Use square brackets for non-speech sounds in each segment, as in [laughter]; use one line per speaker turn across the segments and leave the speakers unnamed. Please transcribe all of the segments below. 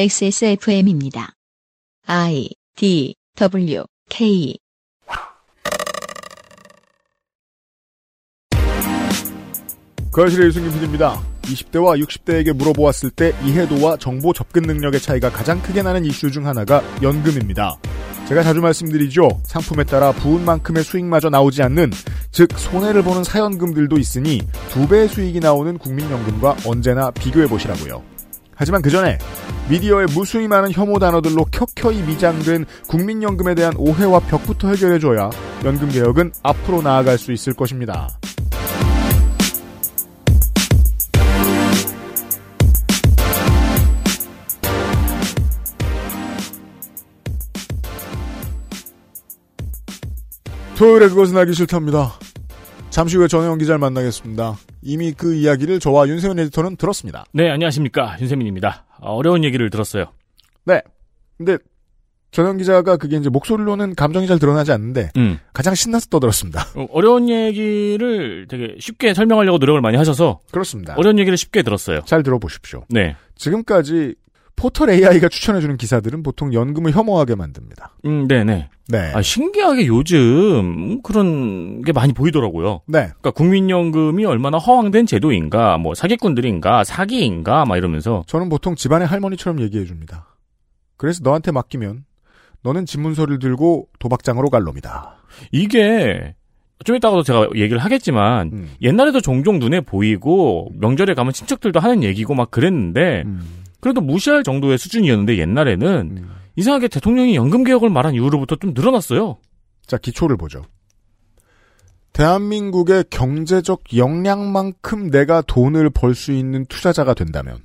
XSFM입니다. I D W K
거실의 유승균 PD입니다. 20대와 60대에게 물어보았을 때 이해도와 정보 접근 능력의 차이가 가장 크게 나는 이슈 중 하나가 연금입니다. 제가 자주 말씀드리죠. 상품에 따라 부은 만큼의 수익마저 나오지 않는, 즉 손해를 보는 사연금들도 있으니 두 배의 수익이 나오는 국민연금과 언제나 비교해 보시라고요. 하지만 그 전에 미디어에 무수히 많은 혐오 단어들로 켜켜이 미장된 국민연금에 대한 오해와 벽부터 해결해줘야 연금 개혁은 앞으로 나아갈 수 있을 것입니다. 토요일에 그것은 알기 싫답니다. 잠시 후에 전혜원 기자를 만나겠습니다. 이미 그 이야기를 저와 윤세민 에디터는 들었습니다.
네, 안녕하십니까. 윤세민입니다. 어려운 얘기를 들었어요.
네. 근데 전혜원 기자가 그게 이제 목소리로는 감정이 잘 드러나지 않는데
음.
가장 신나서 떠들었습니다.
어, 어려운 얘기를 되게 쉽게 설명하려고 노력을 많이 하셔서
그렇습니다.
어려운 얘기를 쉽게 들었어요.
잘 들어보십시오.
네.
지금까지 포털 AI가 추천해주는 기사들은 보통 연금을 혐오하게 만듭니다.
음, 네네.
네.
아, 신기하게 요즘 그런 게 많이 보이더라고요.
네.
그러니까 국민연금이 얼마나 허황된 제도인가, 뭐 사기꾼들인가, 사기인가, 막 이러면서
저는 보통 집안의 할머니처럼 얘기해 줍니다. 그래서 너한테 맡기면 너는 집문서를 들고 도박장으로 갈 놈이다.
이게 좀 이따가도 제가 얘기를 하겠지만
음.
옛날에도 종종 눈에 보이고 명절에 가면 친척들도 하는 얘기고 막 그랬는데
음.
그래도 무시할 정도의 수준이었는데 옛날에는
음.
이상하게 대통령이 연금 개혁을 말한 이후로부터 좀 늘어났어요.
자, 기초를 보죠. 대한민국의 경제적 역량만큼 내가 돈을 벌 수 있는 투자자가 된다면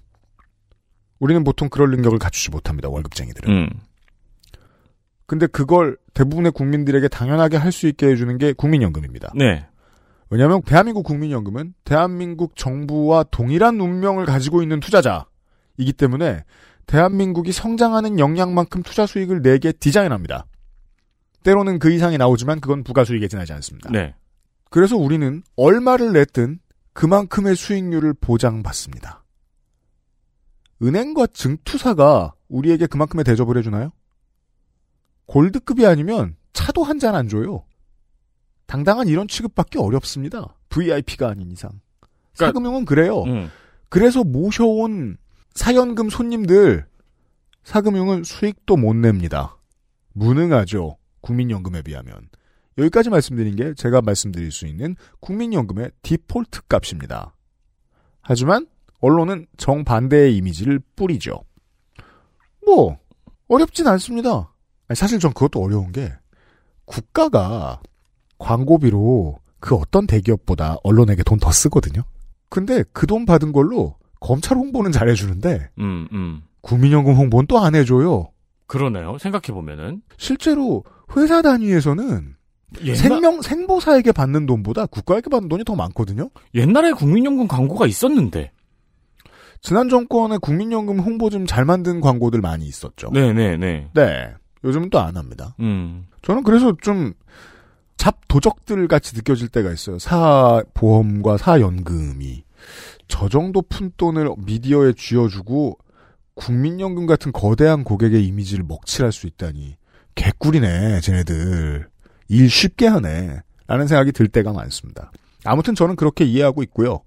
우리는 보통 그럴 능력을 갖추지 못합니다. 월급쟁이들은.
음.
근데 그걸 대부분의 국민들에게 당연하게 할 수 있게 해주는 게 국민연금입니다.
네.
왜냐하면 대한민국 국민연금은 대한민국 정부와 동일한 운명을 가지고 있는 투자자 이기 때문에 대한민국이 성장하는 역량만큼 투자 수익을 내게 디자인합니다. 때로는 그 이상이 나오지만 그건 부가 수익에 지나지 않습니다.
네.
그래서 우리는 얼마를 냈든 그만큼의 수익률을 보장받습니다. 은행과 증투사가 우리에게 그만큼의 대접을 해주나요? 골드급이 아니면 차도 한 잔 안 줘요. 당당한 이런 취급받기 어렵습니다. VIP가 아닌 이상.
그러니까-
사금융은 그래요.
음.
그래서 모셔온 사연금 손님들 사금융은 수익도 못 냅니다. 무능하죠. 국민연금에 비하면. 여기까지 말씀드린 게 제가 말씀드릴 수 있는 국민연금의 디폴트 값입니다. 하지만 언론은 정반대의 이미지를 뿌리죠. 뭐 어렵진 않습니다. 사실 전 그것도 어려운 게 국가가 광고비로 그 어떤 대기업보다 언론에게 돈 더 쓰거든요. 근데 그 돈 받은 걸로 검찰 홍보는 잘해주는데
음, 음.
국민연금 홍보는 또 안 해줘요.
그러네요. 생각해 보면은.
실제로 회사 단위에서는
옛날,
생명 생보사에게 받는 돈보다 국가에게 받는 돈이 더 많거든요.
옛날에 국민연금 광고가 있었는데.
지난 정권의 국민연금 홍보 좀 잘 만든 광고들 많이 있었죠.
네네네.
네. 요즘은 또 안 합니다.
음.
저는 그래서 좀 잡도적들 같이 느껴질 때가 있어요. 사보험과 사연금이 저 정도 푼돈을 미디어에 쥐어주고 국민연금 같은 거대한 고객의 이미지를 먹칠할 수 있다니 개꿀이네 쟤네들 일 쉽게 하네 라는 생각이 들 때가 많습니다. 아무튼 저는 그렇게 이해하고 있고요.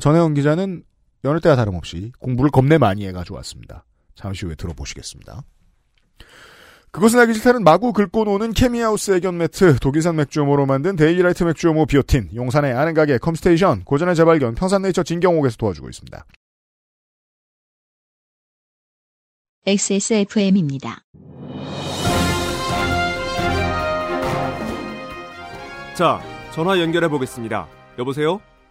전혜원 기자는 여느 때와 다름없이 공부를 겁내 많이 해가지고 왔습니다. 잠시 후에 들어보시겠습니다. 그것은 알기 싫다는 마구 긁고 노는 케미하우스 애견 매트, 독일산 맥주효모로 만든 데일리라이트 맥주효모 비오틴, 용산의 아는 가게 컴스테이션, 고전의 재발견, 평산네이처 진경옥에서 도와주고 있습니다.
XSFM입니다.
자, 전화 연결해 보겠습니다. 여보세요?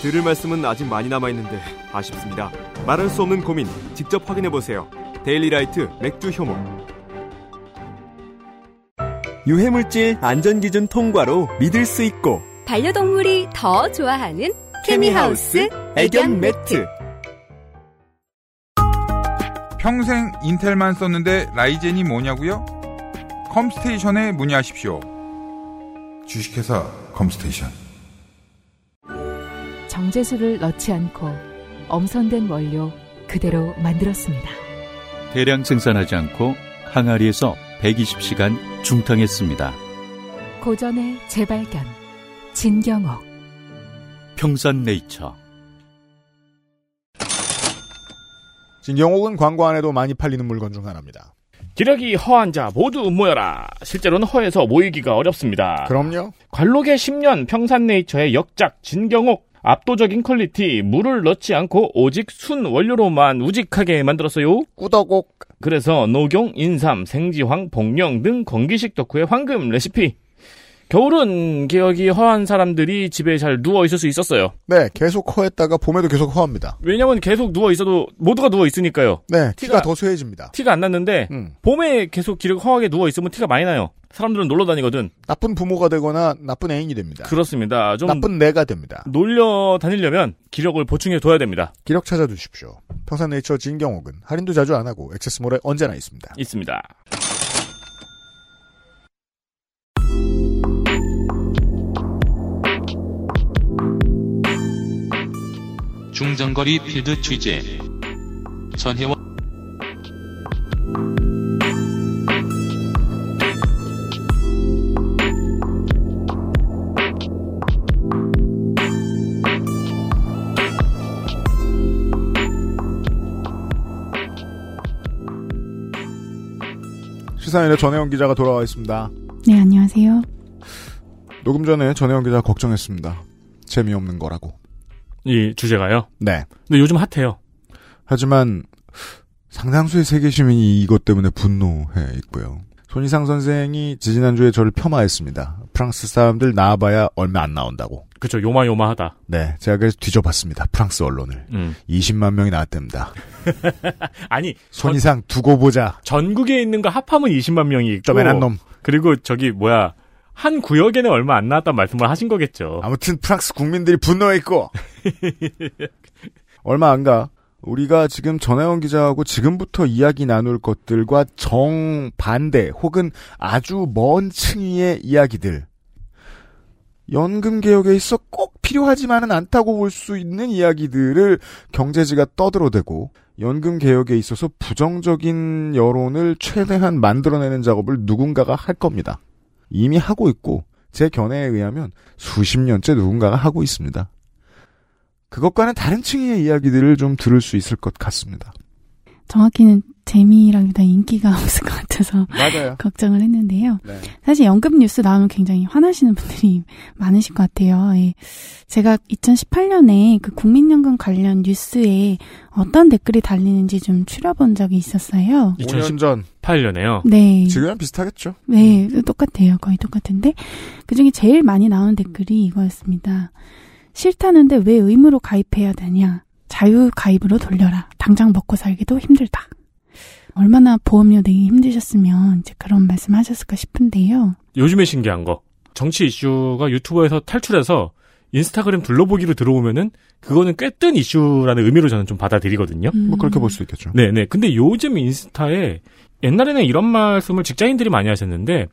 들을 말씀은 아직 많이 남아 있는데 아쉽습니다. 말할 수 없는 고민 직접 확인해 보세요. 데일리라이트 맥주 효모. 유해물질 안전기준 통과로 믿을 수 있고
반려동물이 더 좋아하는 케미하우스 애견 매트.
평생 인텔만 썼는데 라이젠이 뭐냐고요? 컴스테이션에 문의하십시오. 주식회사 컴스테이션.
정제수를 넣지 않고 엄선된 원료 그대로 만들었습니다.
대량 생산하지 않고 항아리에서 120시간 중탕했습니다.
고전의 재발견 진경옥
평산네이처
진경옥은 광고 안 해도 많이 팔리는 물건 중 하나입니다.
기력이 허한 자 모두 모여라. 실제로는 허해서 모이기가 어렵습니다.
그럼요.
관록의 10년 평산네이처의 역작 진경옥 압도적인 퀄리티 물을 넣지 않고 오직 순 원료로만 우직하게 만들었어요.
꾸덕옥.
그래서 녹용, 인삼, 생지황, 복령 등 건기식 덕후의 황금 레시피. 겨울은 기력이 허한 사람들이 집에 잘 누워 있을 수 있었어요.
네, 계속 허했다가 봄에도 계속 허합니다.
왜냐면 계속 누워 있어도 모두가 누워 있으니까요.
네, 티가,
티가-
더 쇠해집니다.
티가 안 났는데
음.
봄에 계속 기력 허하게 누워 있으면 티가 많이 나요. 사람들은 놀러 다니거든.
나쁜 부모가 되거나 나쁜 애인이 됩니다.
그렇습니다. 좀
나쁜 내가 됩니다.
놀려 다니려면 기력을 보충해 둬야 됩니다.
기력 찾아두십시오. 평산네이처 진경옥은 할인도 자주 안 하고 액세스몰에 언제나 있습니다.
있습니다.
중장거리 필드 취재 전혜원
시사인의 전혜영 기자가 돌아와 있습니다.
네, 안녕하세요.
녹음 전에 전혜영 기자 걱정했습니다. 재미없는 거라고.
이 주제가요.
네.
근데 요즘 핫해요.
하지만 상당수의 세계 시민이 이것 때문에 분노해 있고요. 손희상 선생이 지지난주에 저를 폄하했습니다. 프랑스 사람들 나와봐야 얼마 안 나온다고.
그쵸 요마요마하다.
네, 제가 그래서 뒤져봤습니다. 프랑스 언론을.
음.
20만 명이 나왔답니다. [laughs]
아니
손희상 두고 보자.
전국에 있는 거 합하면 20만 명이 있고
쪼매난 놈.
그리고 저기 뭐야 한 구역에는 얼마 안 나왔단 말씀을 하신 거겠죠.
아무튼 프랑스 국민들이 분노해 있고. [laughs] 얼마 안 가. 우리가 지금 전혜원 기자하고 지금부터 이야기 나눌 것들과 정반대 혹은 아주 먼 층위의 이야기들. 연금 개혁에 있어 꼭 필요하지만은 않다고 볼 수 있는 이야기들을 경제지가 떠들어대고 연금 개혁에 있어서 부정적인 여론을 최대한 만들어내는 작업을 누군가가 할 겁니다. 이미 하고 있고 제 견해에 의하면 수십 년째 누군가가 하고 있습니다. 그것과는 다른 층의 이야기들을 좀 들을 수 있을 것 같습니다.
정확히는 재미라기보다 인기가 [laughs] 없을 것 같아서
맞아요.
걱정을 했는데요.
네.
사실 연금 뉴스 나오면 굉장히 화나시는 분들이 [laughs] 많으실 것 같아요. 예. 제가 2018년에 그 국민연금 관련 뉴스에 어떤 댓글이 달리는지 좀 추려본 적이 있었어요.
5년 전.
8년에요.
네.
지금은 비슷하겠죠.
네, 똑같아요. 거의 똑같은데 그 중에 제일 많이 나온 댓글이 이거였습니다. 싫다는데 왜 의무로 가입해야 되냐? 자유 가입으로 돌려라. 당장 먹고 살기도 힘들다. 얼마나 보험료 내기 힘드셨으면 이제 그런 말씀 하셨을까 싶은데요.
요즘에 신기한 거 정치 이슈가 유튜버에서 탈출해서 인스타그램 둘러보기로 들어오면은 그거는 꽤 뜬 이슈라는 의미로 저는 좀 받아들이거든요.
음.
뭐 그렇게 볼 수 있겠죠.
네네. 근데 요즘 인스타에 옛날에는 이런 말씀을 직장인들이 많이 하셨는데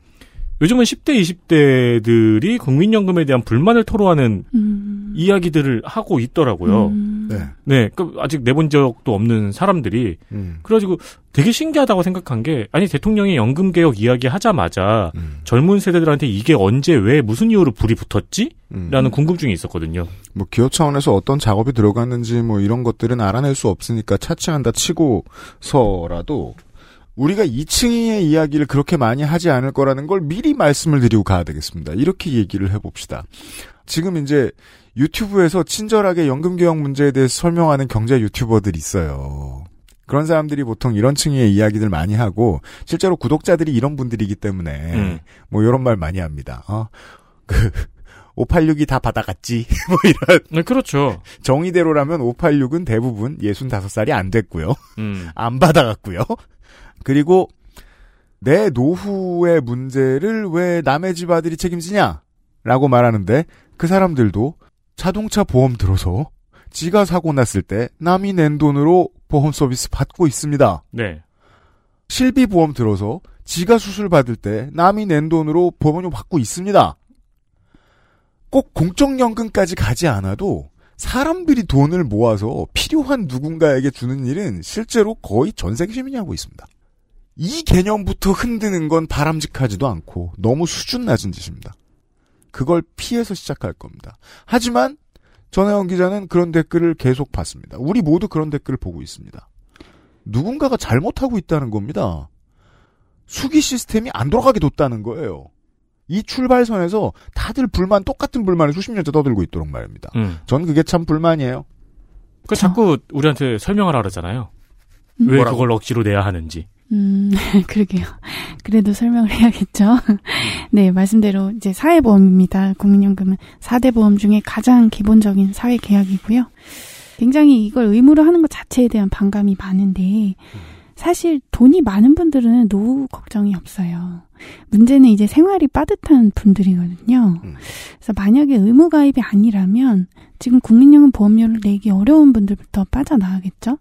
요즘은 10대, 20대들이 국민연금에 대한 불만을 토로하는
음.
이야기들을 하고 있더라고요.
음.
네.
네, 그 아직 내본 적도 없는 사람들이
음.
그래가지고 되게 신기하다고 생각한 게 아니 대통령이 연금 개혁 이야기 하자마자
음.
젊은 세대들한테 이게 언제 왜 무슨 이유로 불이 붙었지?
음.
라는 궁금증이 있었거든요.
뭐 기업 차원에서 어떤 작업이 들어갔는지 뭐 이런 것들은 알아낼 수 없으니까 차치한다 치고서라도 우리가 2층의 이야기를 그렇게 많이 하지 않을 거라는 걸 미리 말씀을 드리고 가야 되겠습니다. 이렇게 얘기를 해봅시다. 지금 이제 유튜브에서 친절하게 연금개혁 문제에 대해서 설명하는 경제 유튜버들이 있어요. 그런 사람들이 보통 이런 층의 이야기들 많이 하고 실제로 구독자들이 이런 분들이기 때문에
음.
뭐 이런 말 많이 합니다. 어, 그 [laughs] 586이 다 받아갔지. [laughs] 뭐 이런
네, 그렇죠.
정의대로라면 586은 대부분 65살이 안 됐고요.
음.
안 받아갔고요. 그리고 내 노후의 문제를 왜 남의 집 아들이 책임지냐? 라고 말하는데 그 사람들도 자동차 보험 들어서 지가 사고 났을 때 남이 낸 돈으로 보험 서비스 받고 있습니다.
네.
실비 보험 들어서 지가 수술 받을 때 남이 낸 돈으로 보험료 받고 있습니다. 꼭 공적연금까지 가지 않아도 사람들이 돈을 모아서 필요한 누군가에게 주는 일은 실제로 거의 전 세계 시민이 하고 있습니다. 이 개념부터 흔드는 건 바람직하지도 않고 너무 수준 낮은 짓입니다. 그걸 피해서 시작할 겁니다. 하지만 전혜원 기자는 그런 댓글을 계속 봤습니다. 우리 모두 그런 댓글을 보고 있습니다. 누군가가 잘못하고 있다는 겁니다. 수기 시스템이 안 돌아가게 뒀다는 거예요. 이 출발선에서 다들 불만 똑같은 불만을 수십 년째 떠들고 있도록 말입니다.
음.
전 그게 참 불만이에요.
그 자꾸 우리한테 설명을 하라잖아요.
음.
왜
뭐라고?
그걸 억지로 내야 하는지.
음, [laughs] 그러게요. 그래도 설명을 해야겠죠. [laughs] 네, 말씀대로 이제 사회보험입니다. 국민연금은 4대 보험 중에 가장 기본적인 사회계약이고요. 굉장히 이걸 의무로 하는 것 자체에 대한 반감이 많은데, 사실 돈이 많은 분들은 노후 걱정이 없어요. 문제는 이제 생활이 빠듯한 분들이거든요. 그래서 만약에 의무 가입이 아니라면 지금 국민연금 보험료를 내기 어려운 분들부터 빠져나가겠죠.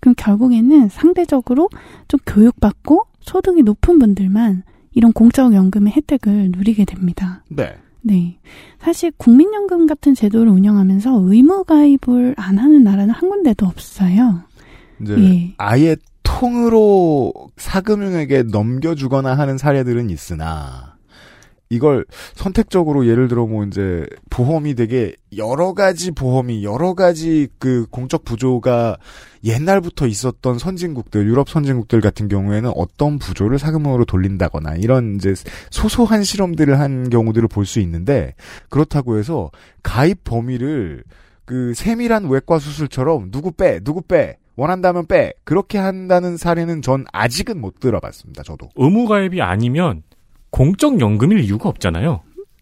그럼 결국에는 상대적으로 좀 교육받고 소득이 높은 분들만 이런 공적 연금의 혜택을 누리게 됩니다.
네.
네. 사실 국민연금 같은 제도를 운영하면서 의무 가입을 안 하는 나라는 한 군데도 없어요.
이제
예.
아예 통으로 사금융에게 넘겨주거나 하는 사례들은 있으나 이걸 선택적으로 예를 들어 뭐 이제 보험이 되게 여러 가지 보험이 여러 가지 그 공적 부조가 옛날부터 있었던 선진국들 유럽 선진국들 같은 경우에는 어떤 부조를 사금으로 돌린다거나 이런 이제 소소한 실험들을 한 경우들을 볼 수 있는데 그렇다고 해서 가입 범위를 그 세밀한 외과 수술처럼 누구 빼 누구 빼 원한다면 빼 그렇게 한다는 사례는 전 아직은 못 들어봤습니다. 저도.
의무 가입이 아니면 공적 연금일 이유가 없잖아요.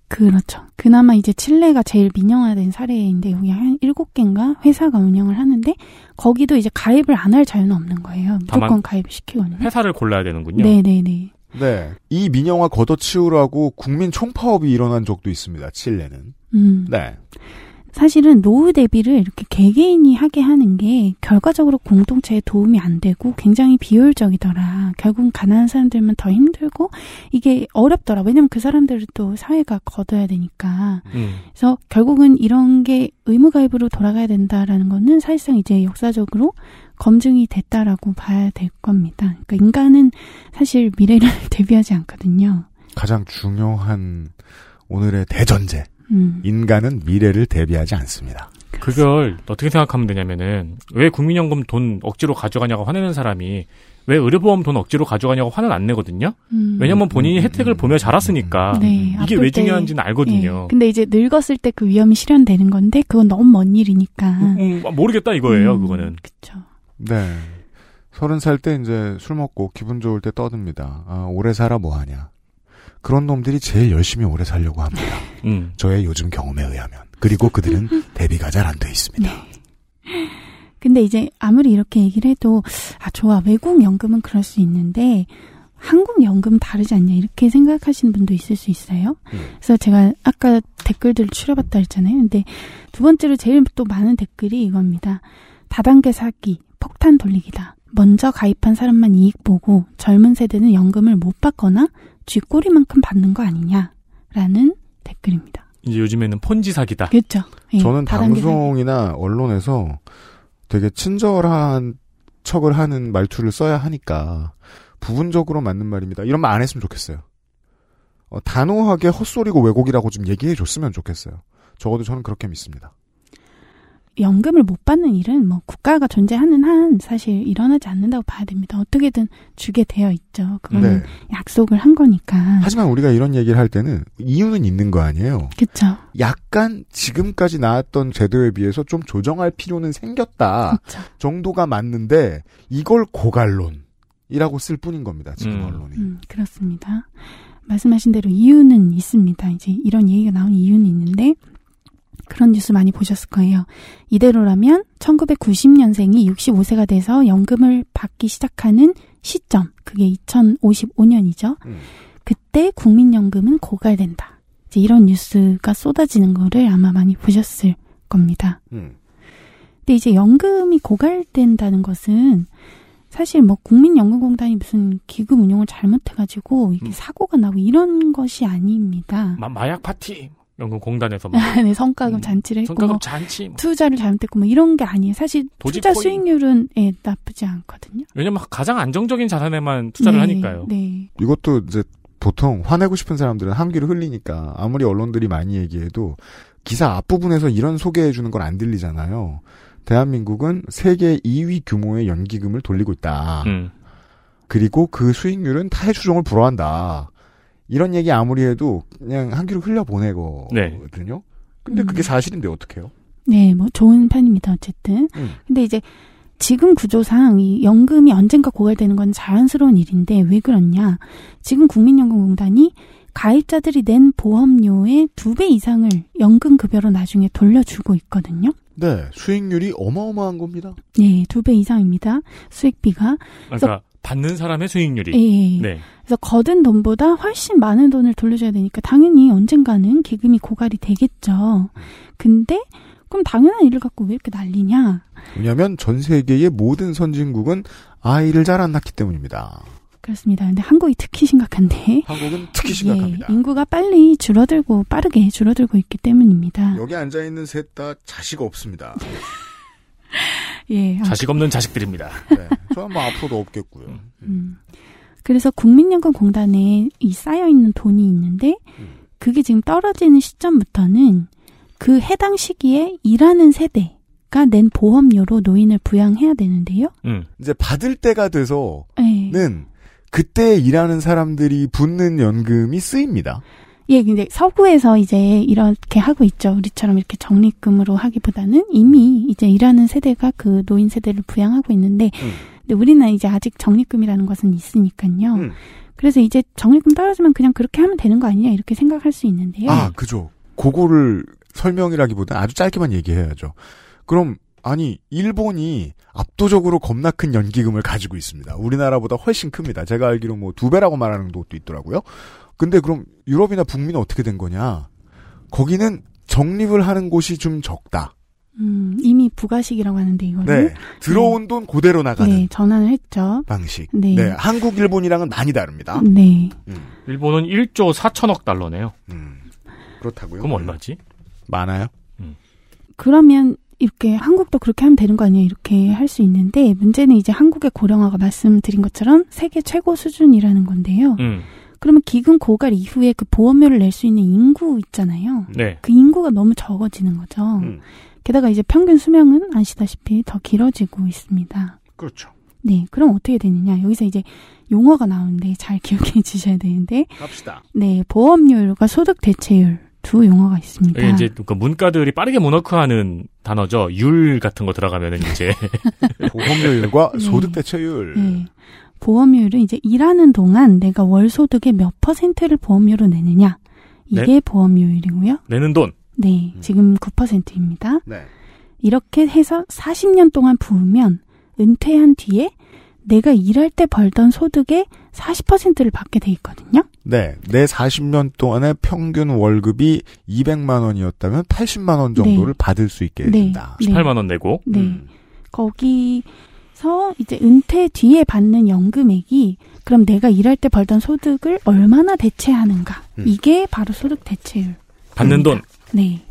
그렇죠. 그나마 이제 칠레가 제일 민영화된 사례인데 여기 한 일곱 개인가 회사가 운영을 하는데 거기도 이제 가입을 안 할 자유는 없는 거예요. 무조건
다만
가입을 시키거든요.
회사를 골라야 되는군요.
네네네.
네. 이 민영화 걷어치우라고 국민 총파업이 일어난 적도 있습니다. 칠레는.
음.
네.
사실은 노후 대비를 이렇게 개개인이 하게 하는 게 결과적으로 공동체에 도움이 안 되고 굉장히 비효율적이더라. 결국은 가난한 사람들만 더 힘들고 이게 어렵더라. 왜냐면 그 사람들을 또 사회가 걷어야 되니까.
음.
그래서 결국은 이런 게 의무가입으로 돌아가야 된다라는 거는 사실상 이제 역사적으로 검증이 됐다라고 봐야 될 겁니다. 그러니까 인간은 사실 미래를 [laughs] 대비하지 않거든요.
가장 중요한 오늘의 대전제.
음.
인간은 미래를 대비하지 않습니다.
그걸 어떻게 생각하면 되냐면은 왜 국민연금 돈 억지로 가져가냐고 화내는 사람이 왜 의료보험 돈 억지로 가져가냐고 화는 안 내거든요.
음.
왜냐면 본인이 혜택을 보며 자랐으니까
네,
이게 왜
때,
중요한지는 알거든요.
예. 근데 이제 늙었을 때 그 위험이 실현되는 건데 그건 너무 먼 일이니까.
음, 모르겠다 이거예요.
음,
그거는.
그쵸.
네. 서른 살 때 이제 술 먹고 기분 좋을 때 떠듭니다. 아, 오래 살아 뭐하냐. 그런 놈들이 제일 열심히 오래 살려고 합니다. [laughs]
음.
저의 요즘 경험에 의하면. 그리고 그들은 [laughs] 대비가 잘 안 돼 있습니다.
근데 이제 아무리 이렇게 얘기를 해도 아 좋아 외국 연금은 그럴 수 있는데 한국 연금 다르지 않냐 이렇게 생각하시는 분도 있을 수 있어요. 그래서 제가 아까 댓글들을 추려봤다 했잖아요. 근데 두 번째로 제일 또 많은 댓글이 이겁니다. 다단계 사기, 폭탄 돌리기다. 먼저 가입한 사람만 이익 보고 젊은 세대는 연금을 못 받거나 쥐꼬리만큼 받는 거 아니냐라는 댓글입니다.
이제 요즘에는 폰지 사기다.
그렇죠. 예,
저는
다단계 사기.
방송이나 언론에서 되게 친절한 척을 하는 말투를 써야 하니까 부분적으로 맞는 말입니다. 이런 말 안 했으면 좋겠어요. 어, 단호하게 헛소리고 왜곡이라고 좀 얘기해 줬으면 좋겠어요. 적어도 저는 그렇게 믿습니다.
연금을 못 받는 일은 뭐 국가가 존재하는 한 사실 일어나지 않는다고 봐야 됩니다. 어떻게든 주게 되어 있죠. 그거는
네.
약속을 한 거니까.
하지만 우리가 이런 얘기를 할 때는 이유는 있는 거 아니에요.
그렇죠.
약간 지금까지 나왔던 제도에 비해서 좀 조정할 필요는 생겼다 정도가 맞는데 이걸 고갈론이라고 쓸 뿐인 겁니다. 지금 언론이.
음, 그렇습니다. 말씀하신 대로 이유는 있습니다. 이제 이런 얘기가 나온 이유는 있는데 그런 뉴스 많이 보셨을 거예요. 이대로라면 1990년생이 65세가 돼서 연금을 받기 시작하는 시점, 그게 2055년이죠.
음.
그때 국민연금은 고갈된다. 이제 이런 뉴스가 쏟아지는 거를 아마 많이 보셨을 겁니다.
음.
근데 이제 연금이 고갈된다는 것은 사실 뭐 국민연금공단이 무슨 기금 운용을 잘못해가지고 이게 사고가 나고 이런 것이 아닙니다.
마, 마약 파티 연금 공단에서 막 [laughs]
네, 성과금 잔치를 했고
성과금
뭐
잔치 뭐.
투자를 잘못했고 뭐 이런 게 아니에요. 사실
도지
투자
코인.
수익률은 예, 나쁘지 않거든요.
왜냐면 가장 안정적인 자산에만 투자를
네,
하니까요.
네.
이것도 이제 보통 화내고 싶은 사람들은 한귀를 흘리니까 아무리 언론들이 많이 얘기해도 기사 앞부분에서 이런 소개해 주는 건 안 들리잖아요. 대한민국은 세계 2위 규모의 연기금을 돌리고 있다.
음.
그리고 그 수익률은 타의 추종을 불허한다. 이런 얘기 아무리 해도 그냥 한귀를 흘려 보내거든요. 근데 그게 사실인데 어떡해요?
네, 뭐 좋은 편입니다. 어쨌든.
음.
근데 이제 지금 구조상 이 연금이 언젠가 고갈되는 건 자연스러운 일인데 왜 그렇냐? 지금 국민연금공단이 가입자들이 낸 보험료의 두 배 이상을 연금 급여로 나중에 돌려주고 있거든요.
네, 수익률이 어마어마한 겁니다.
네, 두 배 이상입니다. 수익비가.
그러니까 받는 사람의 수익률이.
예.
네.
그래서 거둔 돈보다 훨씬 많은 돈을 돌려줘야 되니까 당연히 언젠가는 기금이 고갈이 되겠죠. 근데 그럼 당연한 일을 갖고 왜 이렇게 난리냐?
왜냐하면 전 세계의 모든 선진국은 아이를 잘 안 낳기 때문입니다.
그렇습니다. 근데 한국이 특히 심각한데.
한국은 [laughs] 특히 심각합니다.
예, 인구가 빨리 줄어들고 빠르게 줄어들고 있기 때문입니다.
여기 앉아 있는 셋 다 자식 없습니다. [laughs]
예. 아,
자식 없는 자식들입니다.
네, 저는 뭐 앞으로도 없겠고요.
음. 그래서 국민연금공단에 이 쌓여 있는 돈이 있는데 그게 지금 떨어지는 시점부터는 그 해당 시기에 일하는 세대 가 낸 보험료로 노인을 부양해야 되는데요.
음.
이제 받을 때가 돼서는
네.
그때 일하는 사람들이 붙는 연금이 쓰입니다.
예, 근데 서구에서 이제 이렇게 하고 있죠. 우리처럼 이렇게 적립금으로 하기보다는 이미 이제 일하는 세대가 그 노인 세대를 부양하고 있는데, 근데 우리는 이제 아직 적립금이라는 것은 있으니까요.
음.
그래서 이제 적립금 떨어지면 그냥 그렇게 하면 되는 거 아니냐 이렇게 생각할 수 있는데요.
아, 그죠. 그거를 설명이라기보다 아주 짧게만 얘기해야죠. 그럼 아니 일본이 압도적으로 겁나 큰 연기금을 가지고 있습니다. 우리나라보다 훨씬 큽니다. 제가 알기로 뭐 두 배라고 말하는 곳도 있더라고요. 근데 그럼 유럽이나 북미는 어떻게 된 거냐? 거기는 적립을 하는 곳이 좀 적다.
음, 이미 부가식이라고 하는데 이거는
네. 들어온 돈 그대로 나가는
네, 전환을 했죠.
방식.
네.
네. 한국, 일본이랑은 많이 다릅니다.
네.
일본은 1조 4천억 달러네요.
그렇다고요?
그럼 얼마지?
많아요?
그러면 이렇게 한국도 그렇게 하면 되는 거 아니야 이렇게 할 수 있는데 문제는 이제 한국의 고령화가 말씀드린 것처럼 세계 최고 수준이라는 건데요.
음.
그러면 기금 고갈 이후에 그 보험료를 낼 수 있는 인구 있잖아요.
네.
그 인구가 너무 적어지는 거죠.
음.
게다가 이제 평균 수명은 아시다시피 더 길어지고 있습니다.
그렇죠.
네, 그럼 어떻게 되느냐? 여기서 이제 용어가 나오는데 잘 [laughs] 기억해 주셔야 되는데,
갑시다.
네, 보험료율과 소득 대체율 두 용어가 있습니다.
이게 이제 그 문과들이 빠르게 모너크하는 단어죠. 율 같은 거 들어가면은 이제 [laughs]
보험료율과
네.
소득 대체율.
네. 보험료율은 이제 일하는 동안 내가 월 소득의 몇 퍼센트를 보험료로 내느냐. 이게
네.
보험료율이고요.
내는 돈.
네, 지금 9%입니다.
네.
이렇게 해서 40년 동안 부으면 은퇴한 뒤에 내가 일할 때 벌던 소득의 40%를 받게 돼 있거든요.
네. 내 40년 동안의 평균 월급이 200만 원이었다면 80만 원 정도를
네.
받을 수 있게
네.
된다.
네.
18만 원 내고.
네.
음.
거기서 이제 은퇴 뒤에 받는 연금액이 그럼 내가 일할 때 벌던 소득을 얼마나 대체하는가.
음.
이게 바로 소득 대체율.
받는 돈.
네.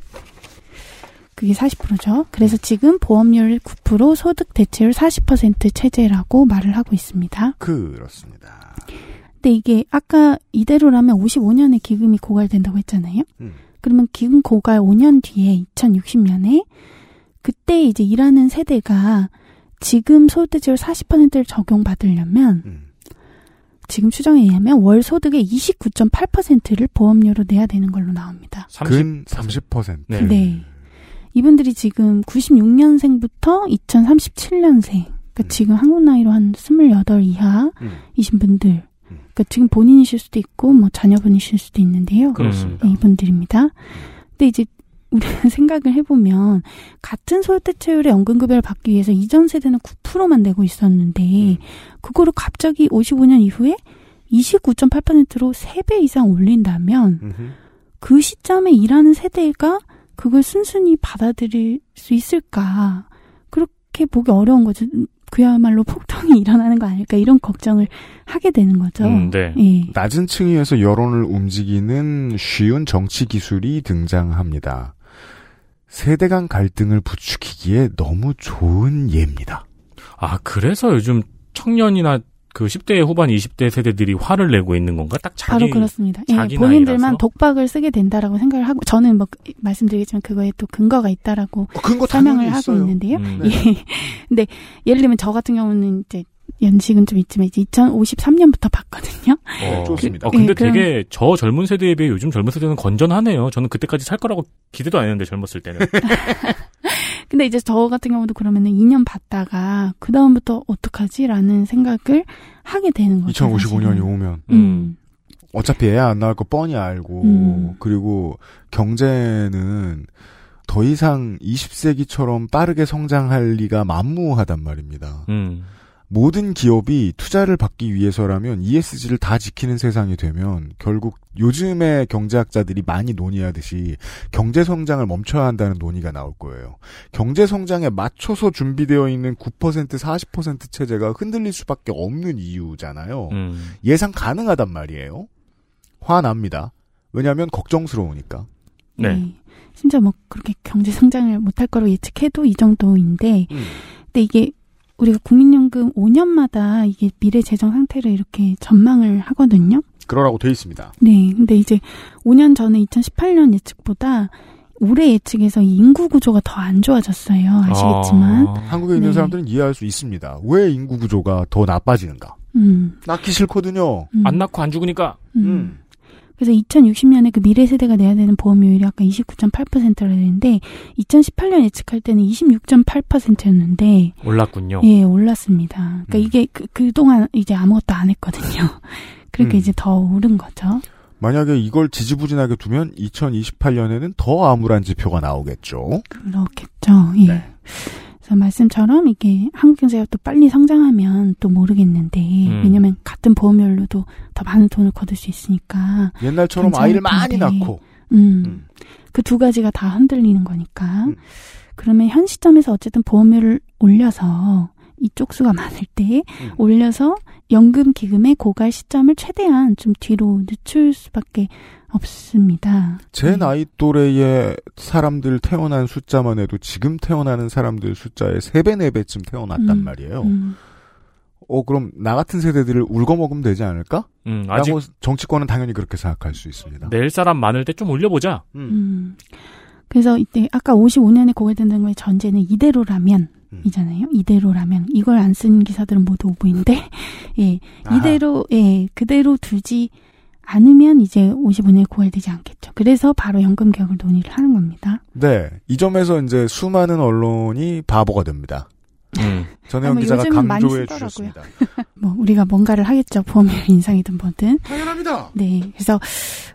그게 40%죠. 그래서 지금 보험료율 9%, 소득 대체율 40% 체제라고 말을 하고 있습니다.
그렇습니다.
근데 이게 아까 이대로라면 55년에 기금이 고갈된다고 했잖아요.
음.
그러면 기금 고갈 5년 뒤에 2060년에 그때 이제 일하는 세대가 지금 소득율 40%를 적용받으려면
음.
지금 추정에 의하면 월 소득의 29.8%를 보험료로 내야 되는 걸로 나옵니다.
30.
근 30%.
네.
네. 이분들이 지금 96년생부터 2037년생, 그러니까 지금 한국 나이로 한 28 이하이신 분들, 그러니까 지금 본인이실 수도 있고 뭐 자녀분이실 수도 있는데요.
그렇습니다.
네, 이분들입니다. 근데 이제 우리가 [laughs] 생각을 해보면 같은 소요대체율의 연금급여를 받기 위해서 이전 세대는 9%만 내고 있었는데
음.
그거를 갑자기 55년 이후에 29.8%로 3배 이상 올린다면. 그 시점에 일하는 세대가 그걸 순순히 받아들일 수 있을까 그렇게 보기 어려운 거죠. 그야말로 폭동이 [laughs] 일어나는 거 아닐까 이런 걱정을 하게 되는 거죠.
음, 네.
예.
낮은 층위에서 여론을 움직이는 쉬운 정치 기술이 등장합니다. 세대 간 갈등을 부추기기에 너무 좋은 예입니다.
아, 그래서 요즘 청년이나 그 10대 후반 20대 세대들이 화를 내고 있는 건가? 딱 자기
바로 그렇습니다. 예,
자기
본인들만
나이라서?
독박을 쓰게 된다라고 생각을 하고 저는 뭐 말씀드리겠지만 그거에 또 근거가 있다라고
근거
설명을 하고
있어요.
있는데요.
음,
예. [laughs] 근데 예를 들면 저 같은 경우는 이제 연식은 좀 있지만 이제 2053년부터 봤거든요.
어,
좋습니다.
어, 근데
예, 그럼-
되게 저 젊은 세대에 비해 요즘 젊은 세대는 건전하네요. 저는 그때까지 살 거라고 기대도 안 했는데 젊었을 때는. [laughs]
근데 이제 저 같은 경우도 그러면은 2년 봤다가 그 다음부터 어떡하지라는 생각을 하게 되는 거죠.
2055년이
사실은.
오면
음.
어차피 애 안 나올 거 뻔히 알고
음.
그리고 경제는 더 이상 20세기처럼 빠르게 성장할 리가 만무하단 말입니다.
음.
모든 기업이 투자를 받기 위해서라면 ESG를 다 지키는 세상이 되면 결국 요즘의 경제학자들이 많이 논의하듯이 경제 성장을 멈춰야 한다는 논의가 나올 거예요. 경제 성장에 맞춰서 준비되어 있는 9% 40% 체제가 흔들릴 수밖에 없는 이유잖아요.
음.
예상 가능하단 말이에요. 화납니다. 왜냐하면 걱정스러우니까.
네.
네. 진짜 뭐 그렇게 경제 성장을 못할 거로 예측해도 이 정도인데,
음.
근데 이게 우리가 국민연금 5년마다 이게 미래 재정 상태를 이렇게 전망을 하거든요.
그러라고 돼 있습니다.
네. 근데 이제 5년 전에 2018년 예측보다 올해 예측에서 이 인구 구조가 더 안 좋아졌어요. 아시겠지만.
아.
한국에 있는
네.
사람들은 이해할 수 있습니다. 왜 인구 구조가 더 나빠지는가?
음.
낳기 싫거든요.
음.
안 낳고 안 죽으니까.
음. 그래서 2060년에 그 미래 세대가 내야 되는 보험료율이 아까 29.8%라 되는데 2018년 예측할 때는 26.8%였는데
올랐군요.
예, 올랐습니다. 그러니까
음.
이게 그, 그동안 이제 아무것도 안 했거든요. [laughs] 그러니까
음.
이제 더 오른 거죠.
만약에 이걸 지지부진하게 두면 2028년에는 더 암울한 지표가 나오겠죠.
그렇겠죠. 예.
네.
그래서 말씀처럼 이게 한국 경제가 또 빨리 성장하면 또 모르겠는데
음.
왜냐면 같은 보험료로도 더 많은 돈을 거둘 수 있으니까
옛날처럼 아이를 많이. 낳고
음.
음.
그 두 가지가 다 흔들리는 거니까.
음.
그러면 현 시점에서 어쨌든 보험료를 올려서 이 쪽 수가 많을 때
음.
올려서 연금 기금의 고갈 시점을 최대한 좀 뒤로 늦출 수밖에 없습니다.
제
네.
나이 또래의 사람들 태어난 숫자만 해도 지금 태어나는 사람들 숫자의 3배, 4배쯤 태어났단
음.
말이에요.
음.
어, 그럼 나 같은 세대들을 울거먹으면 되지 않을까?
음, 아직
라고 정치권은 당연히 그렇게 생각할 수 있습니다.
낼 사람 많을 때 좀 올려보자.
음.
음. 그래서 이때 아까 55년에 고갈된다는 거의 전제는 이대로라면
음.
이잖아요. 이대로라면 이걸 안쓴 기사들은 모두 오보인데 [laughs] 예
아하.
이대로 예 그대로 두지 않으면 이제 55년에 고갈되지 않겠죠. 그래서 바로 연금 개혁을 논의를 하는 겁니다.
네. 이 점에서 이제 수많은 언론이 바보가 됩니다.
음. [laughs]
전혜영
아, 뭐
기자가
요즘은 많이
강조해
쓰더라고요.
주셨습니다. [laughs]
뭐 우리가 뭔가를 하겠죠. 보험료 인상이든 뭐든.
당연합니다.
네. 그래서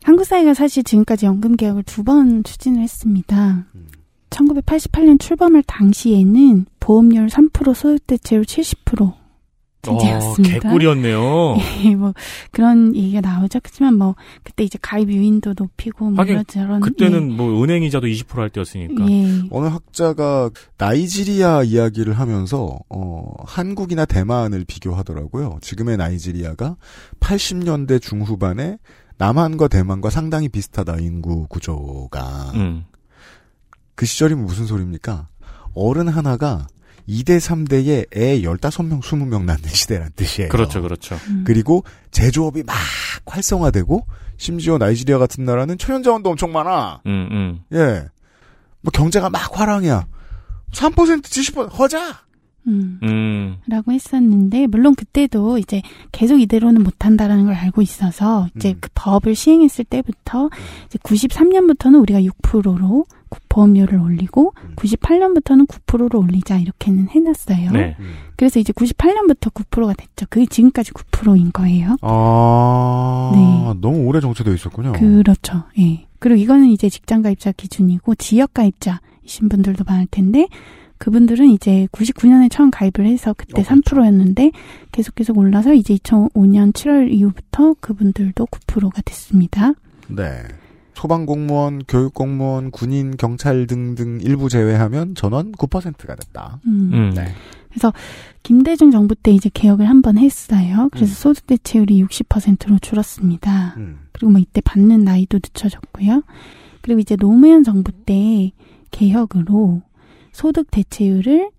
한국 사회가 사실 지금까지 연금 개혁을 두 번 추진을 했습니다.
음.
1988년 출범할 당시에는 보험료를 3% 소득대체율 70%
어,
제재였습니다.
개꿀이었네요. [laughs]
예, 뭐 그런 얘기가 나오죠. 그렇지만 뭐 그때 이제 가입 유인도 높이고 뭐
하긴
이런저런
그때는 뭐 은행 이자도 20%할 때였으니까.
예. 예.
어느 학자가 나이지리아 이야기를 하면서 어, 한국이나 대만을 비교하더라고요. 지금의 나이지리아가 80년대 중후반에 남한과 대만과 상당히 비슷하다 인구 구조가
음.
그 시절이면 무슨 소리입니까? 어른 하나가 2대 3대에 애 15명, 20명 낳는 시대란 뜻이에요.
그렇죠, 그렇죠.
음.
그리고 제조업이 막 활성화되고 심지어 나이지리아 같은 나라는 초연자원도 엄청 많아.
음, 음.
예. 뭐 경제가 막 화랑이야. 3% 70% 허자.
음.
음.
라고 했었는데 물론 그때도 이제 계속 이대로는 못한다라는 걸 알고 있어서 이제
음.
그 법을 시행했을 때부터 이제 93년부터는 우리가 6%로 보험료를 올리고 98년부터는 9%로 올리자 이렇게는 해놨어요.
네.
그래서 이제 98년부터 9%가 됐죠. 그게 지금까지 9%인 거예요.
아,
네.
너무 오래 정체되어 있었군요.
그렇죠. 예. 그리고 이거는 이제 직장 가입자 기준이고 지역 가입자이신 분들도 많을 텐데 그분들은 이제 99년에 처음 가입을 해서 그때
어, 그렇죠.
3%였는데 계속 계속 올라서 이제 2005년 7월 이후부터 그분들도 9%가 됐습니다.
네. 소방공무원, 교육공무원, 군인, 경찰 등등 일부 제외하면 전원 9%가 됐다.
음.
음.
네.
그래서 김대중 정부 때 이제 개혁을 한 번 했어요. 그래서
음.
소득 대체율이 60%로 줄었습니다.
음.
그리고 뭐 이때 받는 나이도 늦춰졌고요. 그리고 이제 노무현 정부 때 개혁으로 소득 대체율을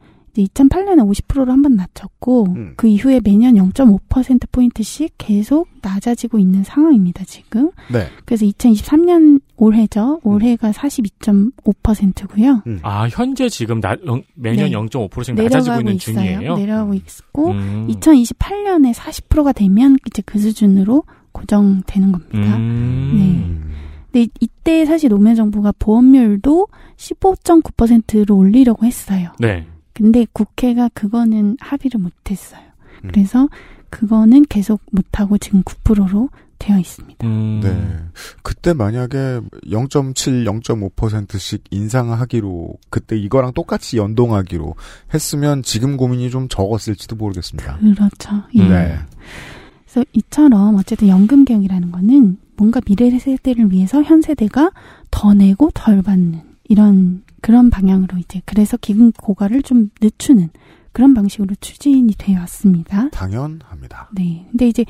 2008년에 50%로 한 번 낮췄고
음.
그 이후에 매년 0.5% 포인트씩 계속 낮아지고 있는 상황입니다, 지금.
네.
그래서 2023년 올해죠. 올해가 42.5%고요.
음.
아, 현재 지금 나, 영- 매년
네.
0.5%씩 낮아지고 있는
있어요.
중이에요.
내려가고 있고
음.
2028년에 40%가 되면 이제 그 수준으로 고정되는 겁니다.
음.
근데 이때 사실 노무현 정부가 보험료율도 15.9%로 올리려고 했어요.
네.
근데 국회가 그거는 합의를 못했어요.
음.
그래서 그거는 계속 못하고 지금 9%로 되어 있습니다.
음.
네. 그때 만약에 0.7, 0.5%씩 인상하기로 그때 이거랑 똑같이 연동하기로 했으면 지금 고민이 좀 적었을지도 모르겠습니다.
그렇죠. 예.
네.
그래서 이처럼 어쨌든 연금 개혁이라는 거는 뭔가 미래 세대를 위해서 현 세대가 더 내고 덜 받는 이런 그런 방향으로 이제 그래서 기금 고갈을 좀 늦추는 그런 방식으로 추진이 되어 왔습니다.
당연합니다.
네. 근데 이제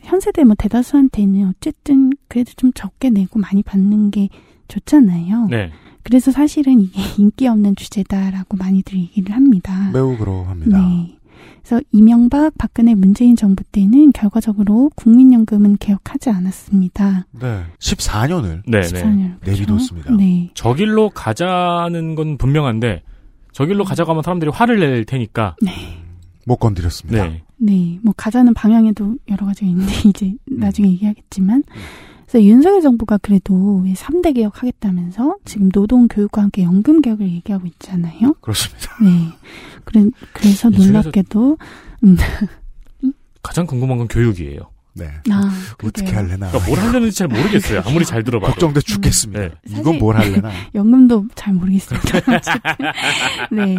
현 세대 뭐 대다수한테는 어쨌든 그래도 좀 적게 내고 많이 받는 게 좋잖아요.
네.
그래서 사실은 이게 [laughs] 인기 없는 주제다라고 많이들 얘기를 합니다.
매우 그러합니다.
네. 그래서 이명박, 박근혜, 문재인 정부 때는 결과적으로 국민연금은 개혁하지 않았습니다.
네. 14년을
네, 네.
14년
내비뒀습니다.
네.
저 길로 가자는 건 분명한데 저 길로 가자고 하면 사람들이 화를 낼 테니까.
못 건드렸습니다.
네.
네, 뭐 가자는 방향에도 여러 가지가 있는데 [laughs] 이제 나중에 얘기하겠지만 그래서 윤석열 정부가 그래도 3대 개혁 하겠다면서 지금 노동 교육과 함께 연금 개혁을 얘기하고 있잖아요.
그렇습니다.
네. 그래,
중에서-
놀랍게도 음.
가장 궁금한 건 교육이에요.
네.
아,
어떻게
그래요.
할래나.
그러니까 뭘 하려는지 잘 모르겠어요. [laughs] 아무리 잘 들어봐도.
걱정돼 죽겠습니다.
네.
이건 뭘 할래나. [laughs]
연금도 잘 모르겠습니다. [laughs] 네.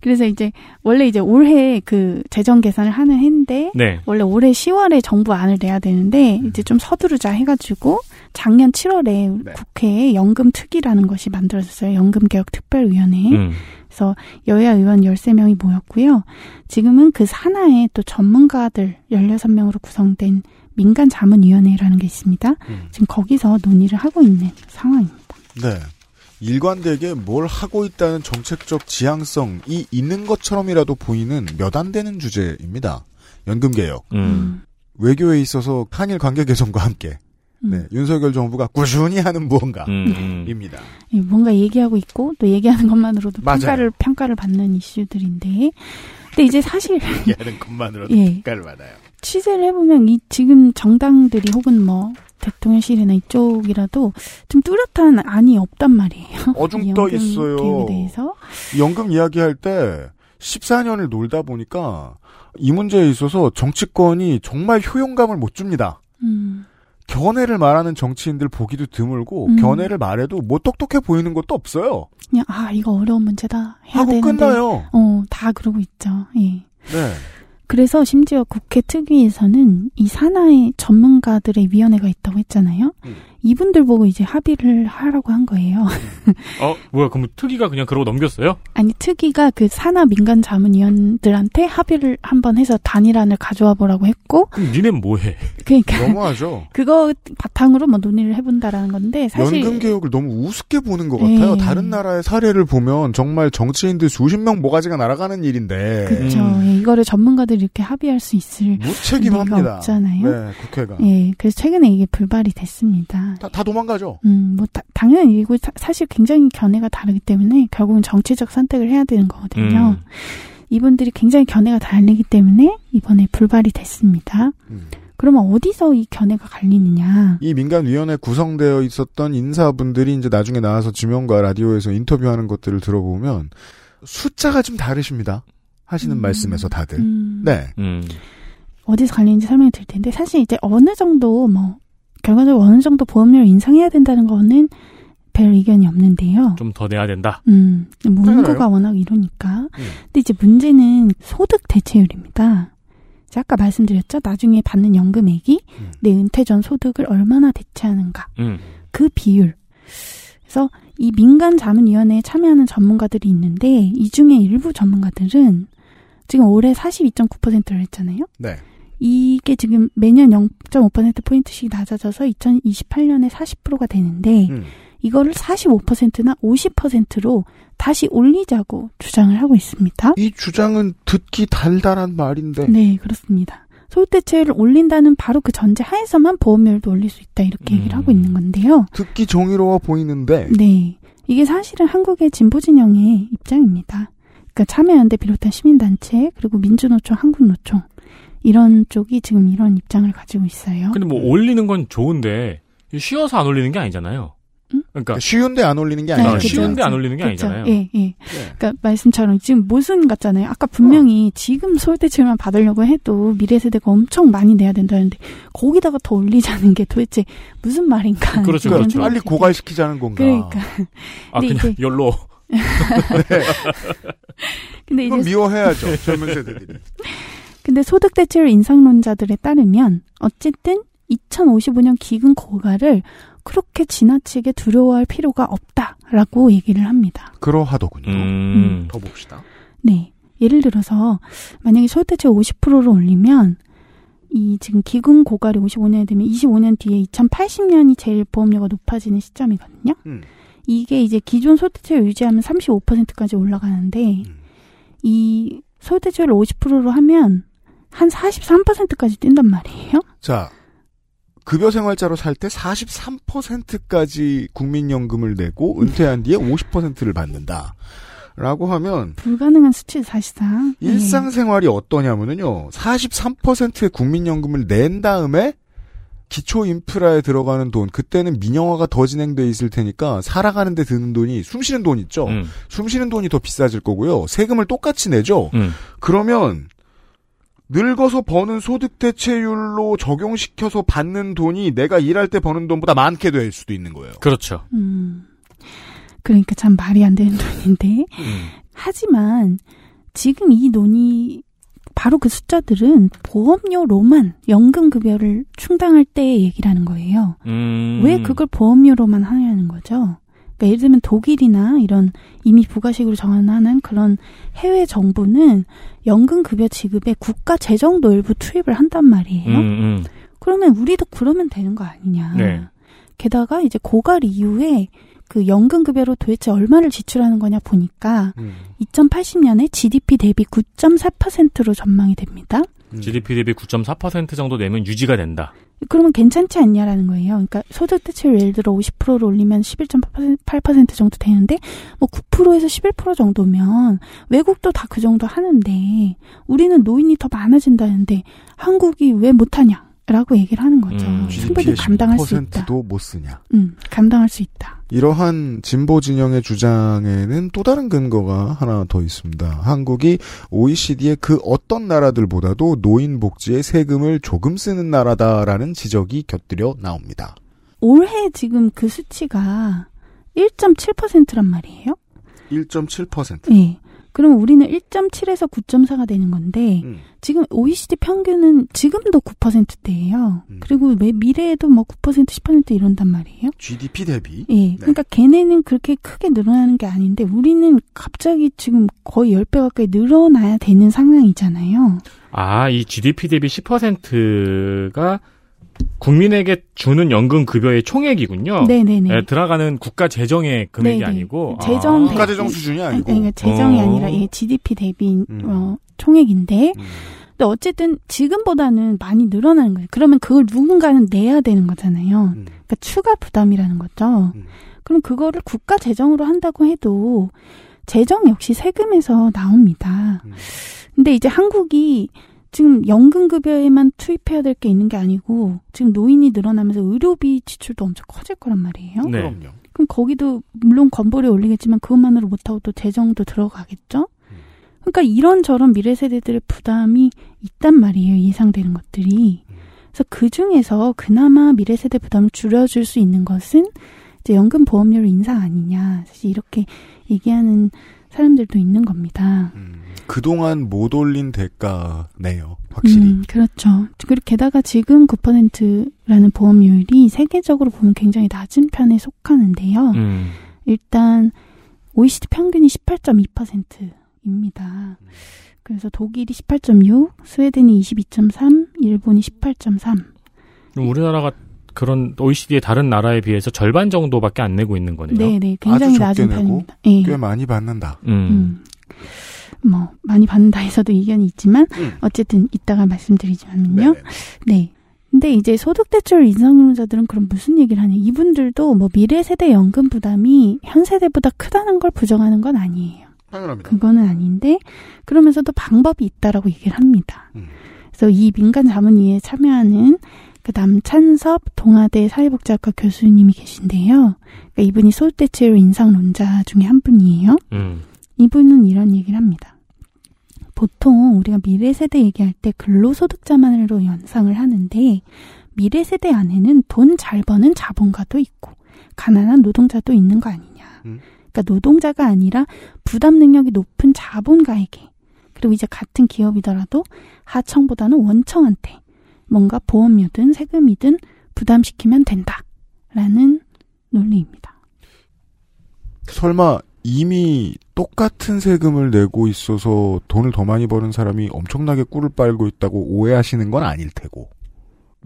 그래서 이제 원래 이제 올해 그 재정 계산을 하는 해인데
네.
원래 올해 10월에 정부 안을 내야 되는데 이제 좀 서두르자 해가지고 작년 7월에 국회에 연금 특위라는 것이 만들어졌어요. 연금개혁 특별위원회.
음.
그래서 여야 의원 13명이 모였고요. 지금은 그 산하에 또 전문가들 16명으로 구성된 민간 자문위원회라는 게 있습니다. 지금 거기서 논의를 하고 있는 상황입니다.
네. 일관되게 뭘 하고 있다는 정책적 지향성이 있는 것처럼이라도 보이는 몇 안 되는 주제입니다. 연금개혁.
음.
외교에 있어서 한일 관계 개선과 함께
음.
네, 윤석열 정부가 꾸준히 하는 무언가입니다.
음.
예, 뭔가 얘기하고 있고 또 얘기하는 것만으로도
맞아요.
평가를 평가를 받는 이슈들인데, 근데 이제 사실 [laughs]
얘기하는 것만으로도 [laughs]
예.
평가를 받아요.
취재를 해보면 이 지금 정당들이 혹은 뭐 대통령실이나 이쪽이라도 좀 뚜렷한 안이 없단 말이에요. [laughs]
어중떠 있어요.
대해서.
연금 이야기할 때 14년을 놀다 보니까 이 문제에 있어서 정치권이 정말 효용감을 못 줍니다.
음,
견해를 말하는 정치인들 보기도 드물고
음.
견해를 말해도 뭐 똑똑해 보이는 것도 없어요.
그냥 아 이거 어려운 문제다
하고
되는데
끝나요.
어, 다 그러고 있죠. 예.
네.
그래서 심지어 국회 특위에서는 이 산하의 전문가들의 위원회가 있다고 했잖아요.
음.
이분들 보고 이제 합의를 하라고 한 거예요.
어, 뭐야, 그럼 특위가 그냥 그러고 넘겼어요?
아니 특위가 그 산하 민간 자문위원들한테 합의를 한번 해서 단일안을 가져와 보라고 했고
그럼 니넨 뭐해?
그러니까
너무하죠. [laughs]
그거 바탕으로 뭐 논의를 해본다라는 건데 사실
연금 개혁을 너무 우습게 보는 것 같아요.
예.
다른 나라의 사례를 보면 정말 정치인들 수십 명 모가지가 날아가는 일인데
그렇죠. 예, 이거를 전문가들이 이렇게 합의할 수 있을
무책임합니다.
없잖아요.
네, 국회가
예, 그래서 최근에 이게 불발이 됐습니다.
다, 다 도망가죠.
음, 뭐 다- 당연히 이거 사- 사실 굉장히 견해가 다르기 때문에 결국은 정치적 선택을 해야 되는 거거든요.
음.
이분들이 굉장히 견해가 다르기 때문에 이번에 불발이 됐습니다.
음.
그러면 어디서 이 견해가 갈리느냐.
이 민간위원회 구성되어 있었던 인사분들이 이제 나중에 나와서 지명과 라디오에서 인터뷰하는 것들을 들어보면 숫자가 좀 다르십니다. 하시는 말씀에서 다들.
음.
네.
어디서 갈리는지 설명해 드릴 텐데 사실 이제 어느 정도 뭐 결과적으로 어느 정도 보험료를 인상해야 된다는 거는 별 의견이 없는데요.
좀 더 내야 된다.
음, 뭐. 인구가 워낙 이러니까. 근데 이제 문제는 소득 대체율입니다. 이제 아까 말씀드렸죠. 나중에 받는 연금액이 내 은퇴 전 소득을 얼마나 대체하는가.
음.
그 비율. 그래서 이 민간 자문위원회에 참여하는 전문가들이 있는데 이 중에 일부 전문가들은 지금 올해 42.9%를 했잖아요.
네.
이게 지금 매년 0.5%포인트씩 낮아져서 2028년에 40%가 되는데
음.
이거를 45%나 50%로 다시 올리자고 주장을 하고 있습니다.
이 주장은 듣기 달달한 말인데.
네, 그렇습니다. 소득대체율을 올린다는 바로 그 전제 하에서만 보험료를 올릴 수 있다 이렇게 얘기를 하고 있는 건데요.
듣기 정의로워 보이는데.
네. 이게 사실은 한국의 진보 진영의 입장입니다. 그러니까 참여연대 비롯한 시민단체 그리고 민주노총, 한국노총 이런 쪽이 지금 이런 입장을 가지고 있어요.
근데 뭐 올리는 건 좋은데 쉬어서 안 올리는 게 아니잖아요. 그러니까
쉬운데 안 올리는 게
네,
아니라
그죠.
쉬운데 안 올리는 게
그렇죠.
아니잖아요.
예, 예. 그러니까 말씀처럼 지금 모순 같잖아요. 아까 분명히 지금 소득대체율만 받으려고 해도 미래 세대가 엄청 많이 내야 된다는데 거기다가 더 올리자는 게 도대체 무슨 말인가?
그렇죠, 그렇죠.
빨리 고갈시키자는 건가.
그러니까.
아
근데
그냥
이제-
열로 [laughs]
근데
이건
이제
미워해야죠. 젊은 세대들이.
근데 소득대체율 인상론자들에 따르면 어쨌든 2055년 기금 고갈을 그렇게 지나치게 두려워할 필요가 없다라고 얘기를 합니다.
그러하더군요.
음.
더 봅시다.
네. 예를 들어서 만약에 소득대체율 50%를 올리면 이 지금 기금 고갈이 55년이 되면 25년 뒤에 2080년이 제일 보험료가 높아지는 시점이거든요.
음.
이게 이제 기존 소득대체율 유지하면 35%까지 올라가는데 이 소득대체율을 50%로 하면 한 43%까지 뛴단 말이에요.
자, 급여 생활자로 살 때 43%까지 국민연금을 내고 은퇴한 뒤에 50%를 받는다. 라고 하면
불가능한 수치 사실상. 네.
일상생활이 어떠냐면은요. 43%의 국민연금을 낸 다음에 기초 인프라에 들어가는 돈, 그때는 민영화가 더 진행돼 있을 테니까 살아가는 데 드는 돈이 숨 쉬는 돈 있죠.
음.
숨 쉬는 돈이 더 비싸질 거고요. 세금을 똑같이 내죠.
음.
그러면 늙어서 버는 소득 대체율로 적용시켜서 받는 돈이 내가 일할 때 버는 돈보다 많게 될 수도 있는 거예요.
그렇죠.
음. 그러니까 참 말이 안 되는 돈인데. 하지만 지금 이 논의 바로 그 숫자들은 보험료로만 연금 급여를 충당할 때의 얘기라는 거예요.
음.
왜 그걸 보험료로만 하냐는 거죠. 그러니까 예를 들면 독일이나 이런 이미 부가식으로 정하는 그런 해외 정부는 연금급여 지급에 국가 재정도 일부 투입을 한단 말이에요.
음, 음.
그러면 우리도 그러면 되는 거 아니냐.
네.
게다가 이제 고갈 이후에 그 연금급여로 도대체 얼마를 지출하는 거냐 보니까 2080년에 GDP 대비 9.4%로 전망이 됩니다.
GDP 대비 9.4% 정도 내면 유지가 된다.
그러면 괜찮지 않냐라는 거예요. 그러니까 소득 대체율 예를 들어 50%로 올리면 11.8% 정도 되는데 뭐 9%에서 11% 정도면 외국도 다 그 정도 하는데 우리는 노인이 더 많아진다는데 한국이 왜 못하냐? 라고 얘기를 하는 거죠. 충분히
GDP의
감당할 수 있다.
10%도 못 쓰냐.
음, 감당할 수 있다.
이러한 진보 진영의 주장에는 또 다른 근거가 하나 더 있습니다. 한국이 OECD의 그 어떤 나라들보다도 노인 복지에 세금을 조금 쓰는 나라다라는 지적이 곁들여 나옵니다.
올해 지금 그 수치가 1.7%란 말이에요.
1.7%.
예. 그럼 우리는 1.7에서 9.4가 되는 건데
음.
지금 OECD 평균은 지금도 9%대예요.
음.
그리고 왜 미래에도 뭐 9% 10% 이런단 말이에요.
GDP 대비.
예. 그러니까 걔네는 그렇게 크게 늘어나는 게 아닌데 우리는 갑자기 지금 거의 10배 가까이 늘어나야 되는 상황이잖아요.
아, 이 GDP 대비 10%가 국민에게 주는 연금 급여의 총액이군요.
네네네.
예, 들어가는 국가 재정의 금액이
네네.
아니고
재정
아.
국가 재정 수준이
아니,
아니고.
아니, 그러니까 재정이
어.
아니라 이 GDP 대비
음.
어, 총액인데 근데 어쨌든 지금보다는 많이 늘어나는 거예요. 그러면 그걸 누군가는 내야 되는 거잖아요.
음.
그러니까 추가 부담이라는 거죠. 그럼 그거를 국가 재정으로 한다고 해도 재정 역시 세금에서 나옵니다.
음.
근데 이제 한국이 지금 연금급여에만 투입해야 될 게 있는 게 아니고 지금 노인이 늘어나면서 의료비 지출도 엄청 커질 거란 말이에요.
네.
그럼요.
그럼 거기도 물론 건보료 올리겠지만 그것만으로 못하고 또 재정도 들어가겠죠. 그러니까 이런저런 미래 세대들의 부담이 있단 말이에요. 예상되는 것들이. 그래서 그 중에서 그나마 미래 세대 부담을 줄여줄 수 있는 것은 이제 연금 보험료 인상 아니냐. 사실 이렇게 얘기하는 사람들도 있는 겁니다.
그동안 못 올린 대가네요. 확실히.
음, 그렇죠. 그리고 게다가 지금 9%라는 보험료율이 세계적으로 보면 굉장히 낮은 편에 속하는데요.
음.
일단 OECD 평균이 18.2%입니다. 그래서 독일이 18.6, 스웨덴이 22.3, 일본이 18.3.
그럼 우리나라가 그런 OECD의 다른 나라에 비해서 절반 정도밖에 안 내고 있는 거네요.
네, 네, 굉장히
아주 적게
낮은 편입니다. 예.
꽤 많이 받는다.
음.
음. 뭐 많이 받는다 해서도 이견이 있지만
음.
어쨌든 이따가 말씀드리지만요. 네. 근데 이제 소득대출 인상자들은 그럼 무슨 얘기를 하냐? 이분들도 뭐 미래 세대 연금 부담이 현 세대보다 크다는 걸 부정하는 건 아니에요.
당연합니다.
그거는 아닌데 그러면서도 방법이 있다라고 얘기를 합니다.
음.
그래서 이 민간 자문위에 참여하는 그 남찬섭 동아대 사회복지학과 교수님이 계신데요. 그러니까 이분이 소득대출 인상론자 중에 한 분이에요.
음.
이분은 이런 얘기를 합니다. 보통 우리가 미래 세대 얘기할 때 근로소득자만으로 연상을 하는데 미래 세대 안에는 돈 잘 버는 자본가도 있고 가난한 노동자도 있는 거 아니냐.
음.
그러니까 노동자가 아니라 부담 능력이 높은 자본가에게 그리고 이제 같은 기업이더라도 하청보다는 원청한테 뭔가 보험료든 세금이든 부담시키면 된다라는 논리입니다.
설마 이미 똑같은 세금을 내고 있어서 돈을 더 많이 버는 사람이 엄청나게 꿀을 빨고 있다고 오해하시는 건 아닐 테고.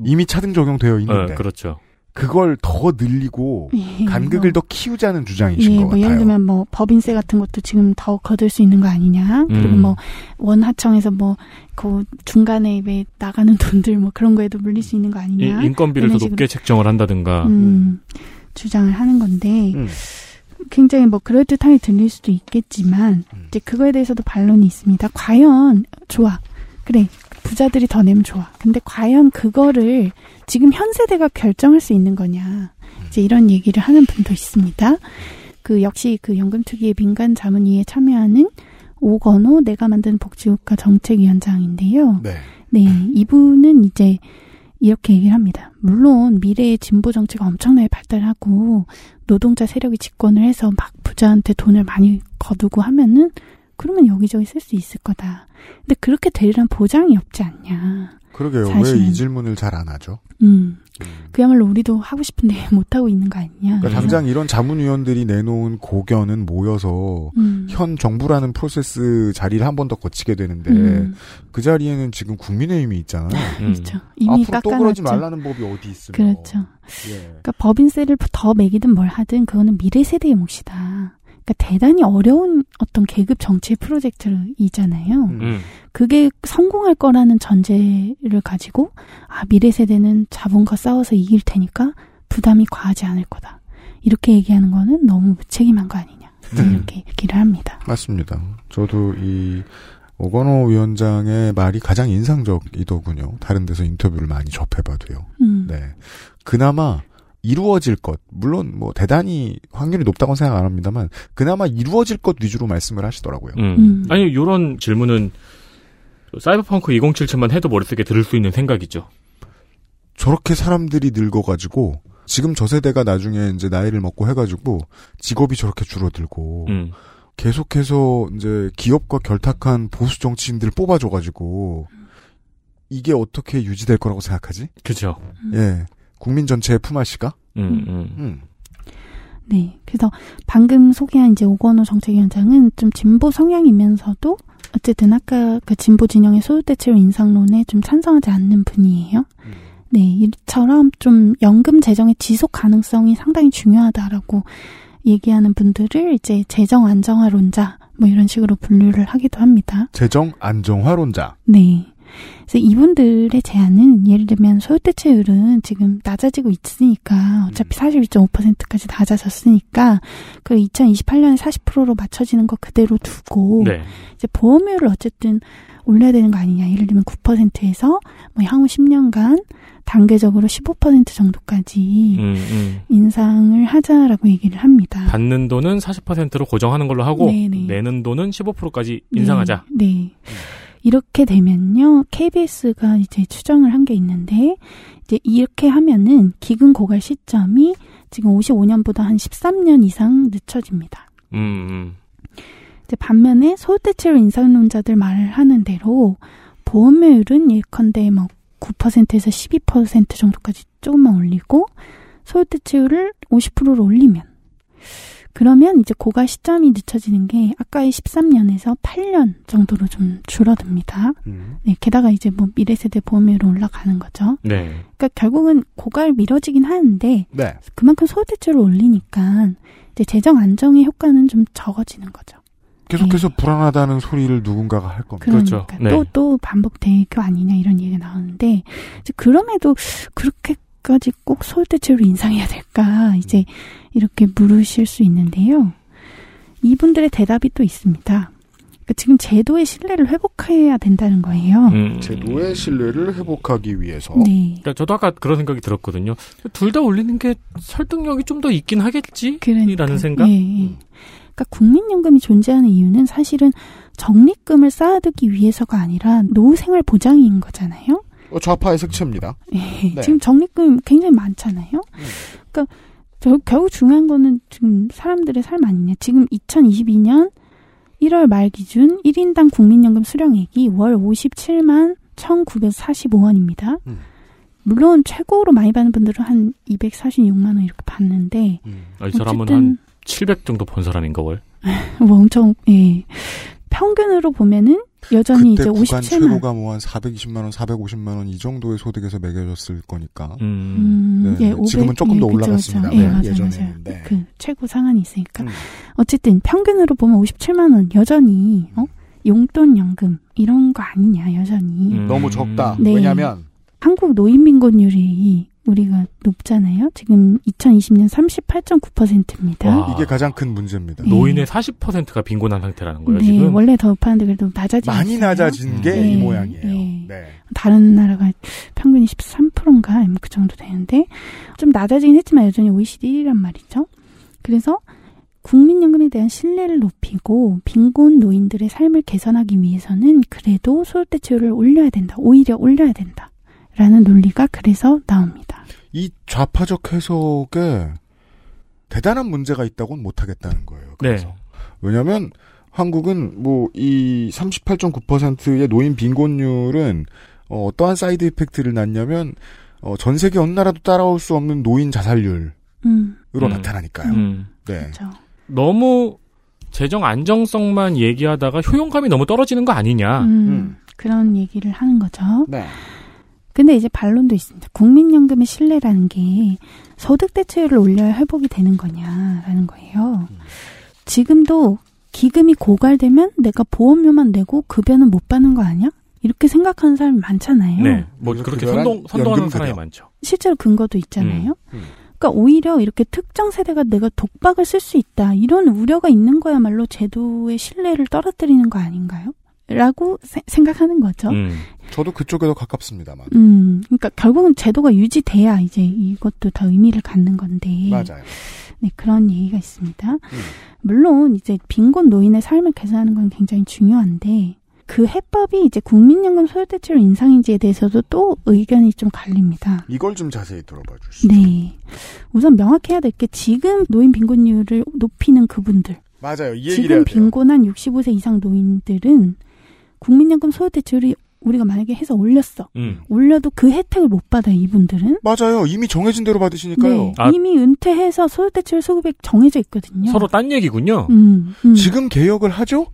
이미 차등 적용되어 있는데.
네, 그렇죠.
그걸 더 늘리고
예,
간극을
뭐.
더 키우자는 주장이신
예,
것
뭐
같아요.
예를 들면 뭐 법인세 같은 것도 지금 더 거둘 수 있는 거 아니냐. 그리고
음.
뭐 원하청에서 뭐 그 중간에 왜 나가는 [laughs] 돈들 뭐 그런 거에도 물릴 수 있는 거 아니냐.
이- 인건비를 더
이런 식으로,
높게 책정을 한다든가.
음, 주장을 하는 건데
음.
굉장히 뭐 그럴듯하게 들릴 수도 있겠지만
음.
이제 그거에 대해서도 반론이 있습니다. 과연 좋아. 그래. 부자들이 더 내면 좋아. 근데 과연 그거를 지금 현 세대가 결정할 수 있는 거냐. 이제 이런 얘기를 하는 분도 있습니다. 그 역시 그 연금 특위의 민간 자문위에 참여하는 오건호 내가 만든 복지국가 정책위원장인데요.
네.
네, 이분은 이제 이렇게 얘기를 합니다. 물론 미래의 진보 정치가 엄청나게 발달하고 노동자 세력이 집권을 해서 막 부자한테 돈을 많이 거두고 하면은 그러면 여기저기 쓸 수 있을 거다. 근데 그렇게 되리란 보장이 없지 않냐.
그러게요. 왜. 이 질문을 잘 안 하죠?
음. 그야말로 우리도 하고 싶은데 [laughs] 못 하고 있는 거 아니냐.
그러니까 당장 이런 자문위원들이 내놓은 고견은 모여서
음.
현 정부라는 프로세스 자리를 한 번 더 거치게 되는데
음.
그 자리에는 지금 국민의힘이 있잖아요.
그렇죠. 이미
앞으로 또 그러지. 말라는 법이 어디 있으며.
그렇죠.
예.
그러니까 법인세를 더 매기든 뭘 하든 그거는 미래 세대의 몫이다. 그러니까 대단히 어려운 어떤 계급 정치 프로젝트이잖아요.
음.
그게 성공할 거라는 전제를 가지고 아 미래 세대는 자본과 싸워서 이길 테니까 부담이 과하지 않을 거다. 이렇게 얘기하는 거는 너무 무책임한 거 아니냐.
음.
이렇게 얘기를 합니다.
맞습니다. 저도 이 오건호 위원장의 말이 가장 인상적이더군요. 다른 데서 인터뷰를 많이 접해봐도요.
음.
네. 그나마 이루어질 것, 물론 뭐 대단히 확률이 높다고 생각 안 합니다만, 그나마 이루어질 것 위주로 말씀을 하시더라고요.
음.
음.
아니, 요런 질문은 사이버펑크 2077만 해도 머릿속에 들을 수 있는 생각이죠.
저렇게 사람들이 늙어가지고, 지금 저 세대가 나중에 이제 나이를 먹고 해가지고, 직업이 저렇게 줄어들고,
음.
계속해서 이제 기업과 결탁한 보수 정치인들을 뽑아줘가지고, 이게 어떻게 유지될 거라고 생각하지?
그죠.
예. 국민 전체의 품앗이가?
음, 음.
음.
네. 그래서 방금 소개한 이제 오건호 정책위원장은 좀 진보 성향이면서도 어쨌든 아까 그 진보 진영의 소득대출 인상론에 좀 찬성하지 않는 분이에요. 네. 이처럼 좀 연금 재정의 지속 가능성이 상당히 중요하다라고 얘기하는 분들을 이제 재정 안정화론자 뭐 이런 식으로 분류를 하기도 합니다.
재정 안정화론자.
네. 그래서 이분들의 제안은 예를 들면 소유대체율은 지금 낮아지고 있으니까 어차피 41.5%까지 낮아졌으니까 그 2028년에 40%로 맞춰지는 거 그대로 두고
네.
이제 보험료를 어쨌든 올려야 되는 거 아니냐. 예를 들면 9%에서 뭐 향후 10년간 단계적으로 15% 정도까지
음, 음.
인상을 하자라고 얘기를 합니다.
받는 돈은 40%로 고정하는 걸로 하고
네네.
내는 돈은 15%까지 인상하자.
네. 네. 이렇게 되면요, KBS가 이제 추정을 한 게 있는데, 이제 이렇게 하면은 기금 고갈 시점이 지금 55년보다 한 13년 이상 늦춰집니다.
음, 음.
이제 반면에 소득대체율 인상론자들 말하는 대로 보험료율은 예컨대 뭐 9%에서 12% 정도까지 조금만 올리고 소득대체율을 50%로 올리면 그러면 이제 고갈 시점이 늦춰지는 게 아까의 13년에서 8년 정도로 좀 줄어듭니다.
음.
네, 게다가 이제 뭐 미래 세대 보험료로 올라가는 거죠.
네.
그러니까 결국은 고갈 미뤄지긴 하는데
네.
그만큼 소득대체율을 올리니까 이제 재정 안정의 효과는 좀 적어지는 거죠.
계속해서 불안하다는 소리를 누군가가 할 겁니다.
그러니까
네.
또, 또 반복되고 아니냐 이런 얘기가 나오는데 이제 그럼에도 그렇게까지 꼭 소득대체율을 인상해야 될까 이제 이렇게 물으실 수 있는데요. 이분들의 대답이 또 있습니다. 그러니까 지금 제도의 신뢰를 회복해야 된다는 거예요.
음.
제도의 신뢰를 회복하기 위해서
네.
그러니까 저도 아까 그런 생각이 들었거든요. 둘 다 올리는 게 설득력이 좀 더 있긴 하겠지? 라는 생각?
예, 예. 그러니까 국민연금이 존재하는 이유는 사실은 적립금을 쌓아두기 위해서가 아니라 노후 생활 보장인 거잖아요.
어, 좌파의 색채입니다.
예,
네.
지금 적립금 굉장히 많잖아요. 그러니까 저- 결국 중요한 거는 지금 사람들의 삶 아니냐. 지금 2022년 1월 말 기준 1인당 국민연금 수령액이 월 57만 1,945원입니다.
음.
물론 최고로 많이 받는 분들은 한 246만 원 이렇게 받는데
아, 이 사람은 한 700 정도 번 사람인가 월. [laughs]
뭐 엄청 예 평균으로 보면은 여전히
그때
이제
구간
57만
최고가 뭐 한 420만 원, 450만 원 이 정도의 소득에서 매겨졌을 거니까.
음,
네,
예, 500,
지금은 조금 더
예,
올라갔습니다.
그쵸. 예,
네,
맞아요,
예전에는.
맞아요.
네.
그 최고 상한이 있으니까.
음.
어쨌든 평균으로 보면 57만 원 여전히 어? 용돈 연금 이런 거 아니냐 여전히.
음.
너무 적다.
네.
왜냐하면
한국 노인 빈곤율이 우리가 높잖아요. 지금 2020년 38.9%입니다.
와.
이게 가장 큰 문제입니다.
노인의 40%가 빈곤한 상태라는 거예요,
네,
지금.
원래 더 높았는데 그래도 낮아지고
많이
있어요.
낮아진 게
네,
이 모양이에요.
네.
네.
다른 나라가 평균이 13%인가 뭐그 정도 되는데 좀 낮아지긴 했지만 여전히 OECD 1위란 말이죠. 그래서 국민연금에 대한 신뢰를 높이고 빈곤 노인들의 삶을 개선하기 위해서는 그래도 소득대체율을 올려야 된다. 오히려 올려야 된다. 라는 논리가 그래서 나옵니다.
이 좌파적 해석에 대단한 문제가 있다고는 못하겠다는 거예요.
네.
왜냐하면 한국은 뭐 이 38.9%의 노인 빈곤율은 어, 어떠한 side effect를 낳냐면 어, 전 세계 어느 나라도 따라올 수 없는 노인 자살률로
음,
나타나니까요.
음.
네.
그렇죠.
너무 재정 안정성만 얘기하다가 효용감이 너무 떨어지는 거 아니냐.
음, 그런 얘기를 하는 거죠.
네.
근데 이제 반론도 있습니다. 국민연금의 신뢰라는 게 소득 대체율을 올려야 회복이 되는 거냐라는 거예요. 지금도 기금이 고갈되면 내가 보험료만 내고 급여는 못 받는 거 아니야? 이렇게 생각하는 사람이 많잖아요.
네. 뭐 그렇게 선동, 선동하는 사람이. 많죠.
실제로 근거도 있잖아요.
음.
그러니까 오히려 이렇게 특정 세대가 내가 독박을 쓸 수 있다 이런 우려가 있는 거야말로 제도의 신뢰를 떨어뜨리는 거 아닌가요? 라고 세- 생각하는 거죠.
음.
저도 그쪽에 더 가깝습니다만.
음, 그러니까 결국은 제도가 유지돼야 이제 이것도 더 의미를 갖는 건데.
맞아요.
네, 그런 얘기가 있습니다.
음.
물론 이제 빈곤 노인의 삶을 개선하는 건 굉장히 중요한데 그 해법이 이제 국민연금 소득대체율 인상인지에 대해서도 또 의견이 좀 갈립니다.
이걸 좀 자세히 들어봐 주시죠.
네. 우선 명확해야 될 게 지금 노인 빈곤율을 높이는 그분들.
맞아요.
지금. 빈곤한 65세 이상 노인들은 국민연금 소득대체율이 우리가 만약에 해서 올렸어.
음.
올려도 그 혜택을 못 받아요, 이분들은.
맞아요. 이미 정해진 대로 받으시니까요.
네,
아.
이미 은퇴해서 소득대출 소급액 정해져 있거든요.
서로 딴 얘기군요.
음, 음.
지금 개혁을 하죠?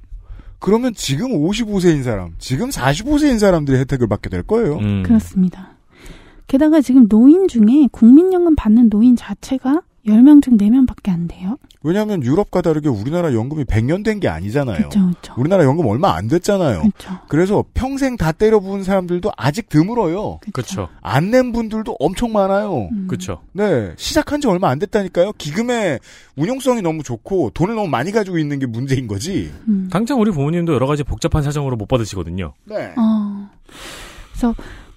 그러면 지금 55세인 사람, 지금 45세인 사람들이 혜택을 받게 될 거예요.
음.
그렇습니다. 게다가 지금 노인 중에 국민연금 받는 노인 자체가 10명 중 4명밖에 안 돼요.
왜냐하면 유럽과 다르게 우리나라 연금이 100년 된 게 아니잖아요.
그쵸, 그쵸.
우리나라 연금 얼마 안 됐잖아요.
그쵸.
그래서 평생 다 때려 부은 사람들도 아직 드물어요.
그렇죠.
안 낸 분들도 엄청 많아요.
음.
그렇죠.
네, 시작한 지 얼마 안 됐다니까요. 기금의 운용성이 너무 좋고 돈을 너무 많이 가지고 있는 게 문제인 거지.
음.
당장 우리 부모님도 여러 가지 복잡한 사정으로 못 받으시거든요.
네.
어. 그래서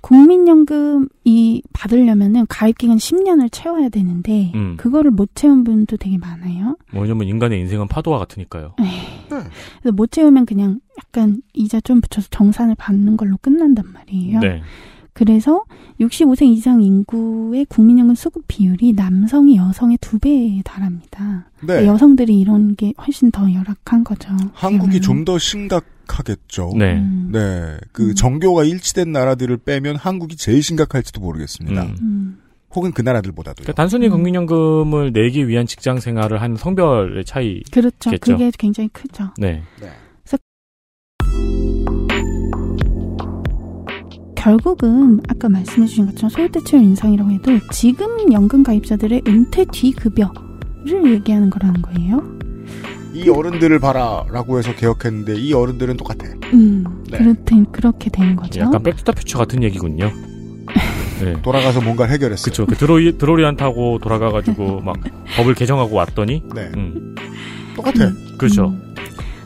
국민연금이 받으려면은 가입 기간 10년을 채워야 되는데
음.
그거를 못 채운 분도 되게 많아요.
뭐 왜냐면 인간의 인생은 파도와 같으니까요.
그래서 못 채우면 그냥 약간 이자 좀 붙여서 정산을 받는 걸로 끝난단 말이에요.
네.
그래서 65세 이상 인구의 국민연금 수급 비율이 남성이 여성의 두 배에 달합니다.
네.
여성들이 이런 게 훨씬 더 열악한 거죠.
한국이 좀 더 심각 하겠죠.
네.
네. 그 정교가 일치된 나라들을 빼면 한국이 제일 심각할지도 모르겠습니다.
음.
혹은 그 나라들보다도요.
그러니까 단순히 국민연금을 내기 위한 직장 생활을 한 성별의 차이.
그렇죠.
겠죠.
그게 굉장히 크죠.
네.
그래서 결국은 아까 말씀해주신 것처럼 소요대출 인상이라고 해도 지금 연금 가입자들의 은퇴 뒤 급여를 얘기하는 거라는 거예요.
이 어른들을 봐라라고 해서 개혁했는데 이 어른들은 똑같아.
음,
네.
그렇대, 그렇게 되는 거죠.
약간 백투더퓨처 같은 얘기군요. [laughs] 네.
돌아가서 뭔가를 해결했어요.
그쵸. 그 드로이, 드로리안 타고 돌아가가지고 막 [laughs] 법을 개정하고 왔더니.
네.
음.
똑같아.
그렇죠.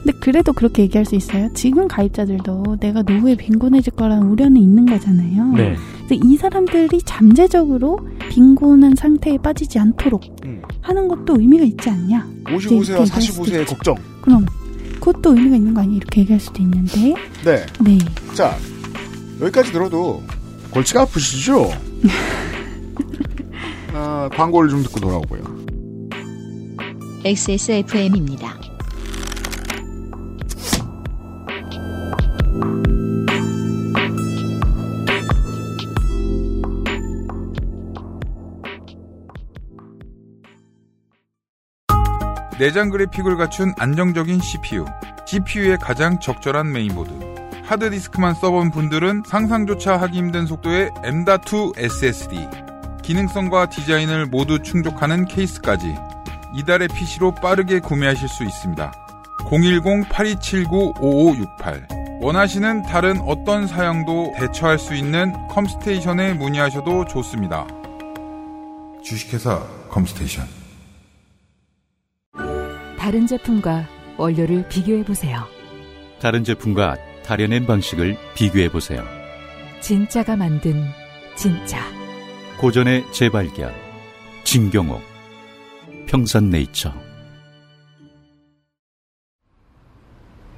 근데 그래도 그렇게 얘기할 수 있어요. 지금 가입자들도 내가 노후에 빈곤해질 거라는 우려는 있는 거잖아요.
네.
근데 이 사람들이 잠재적으로 빈곤한 상태에 빠지지 않도록
음.
하는 것도 의미가 있지 않냐.
55세와
이렇게 얘기할 수도
45세의
있죠.
걱정.
그럼 그것도 의미가 있는 거 아니에요? 이렇게 얘기할 수도 있는데.
네.
네.
자, 여기까지 들어도 골치가 아프시죠? [laughs] 아, 광고를 좀 듣고 돌아오고요.
XSFM입니다.
내장 그래픽을 갖춘 안정적인 CPU, GPU의 가장 적절한 메인보드. 하드디스크만 써본 분들은 상상조차 하기 힘든 속도의 M.2 SSD. 기능성과 디자인을 모두 충족하는 케이스까지 이달의 PC로 빠르게 구매하실 수 있습니다. 010-8279-5568 원하시는 다른 어떤 사양도 대처할 수 있는 컴스테이션에 문의하셔도 좋습니다. 주식회사 컴스테이션
다른 제품과 원료를 비교해 보세요.
다른 제품과 다려낸 방식을 비교해 보세요.
진짜가 만든 진짜.
고전의 재발견. 진경옥. 평산네이처.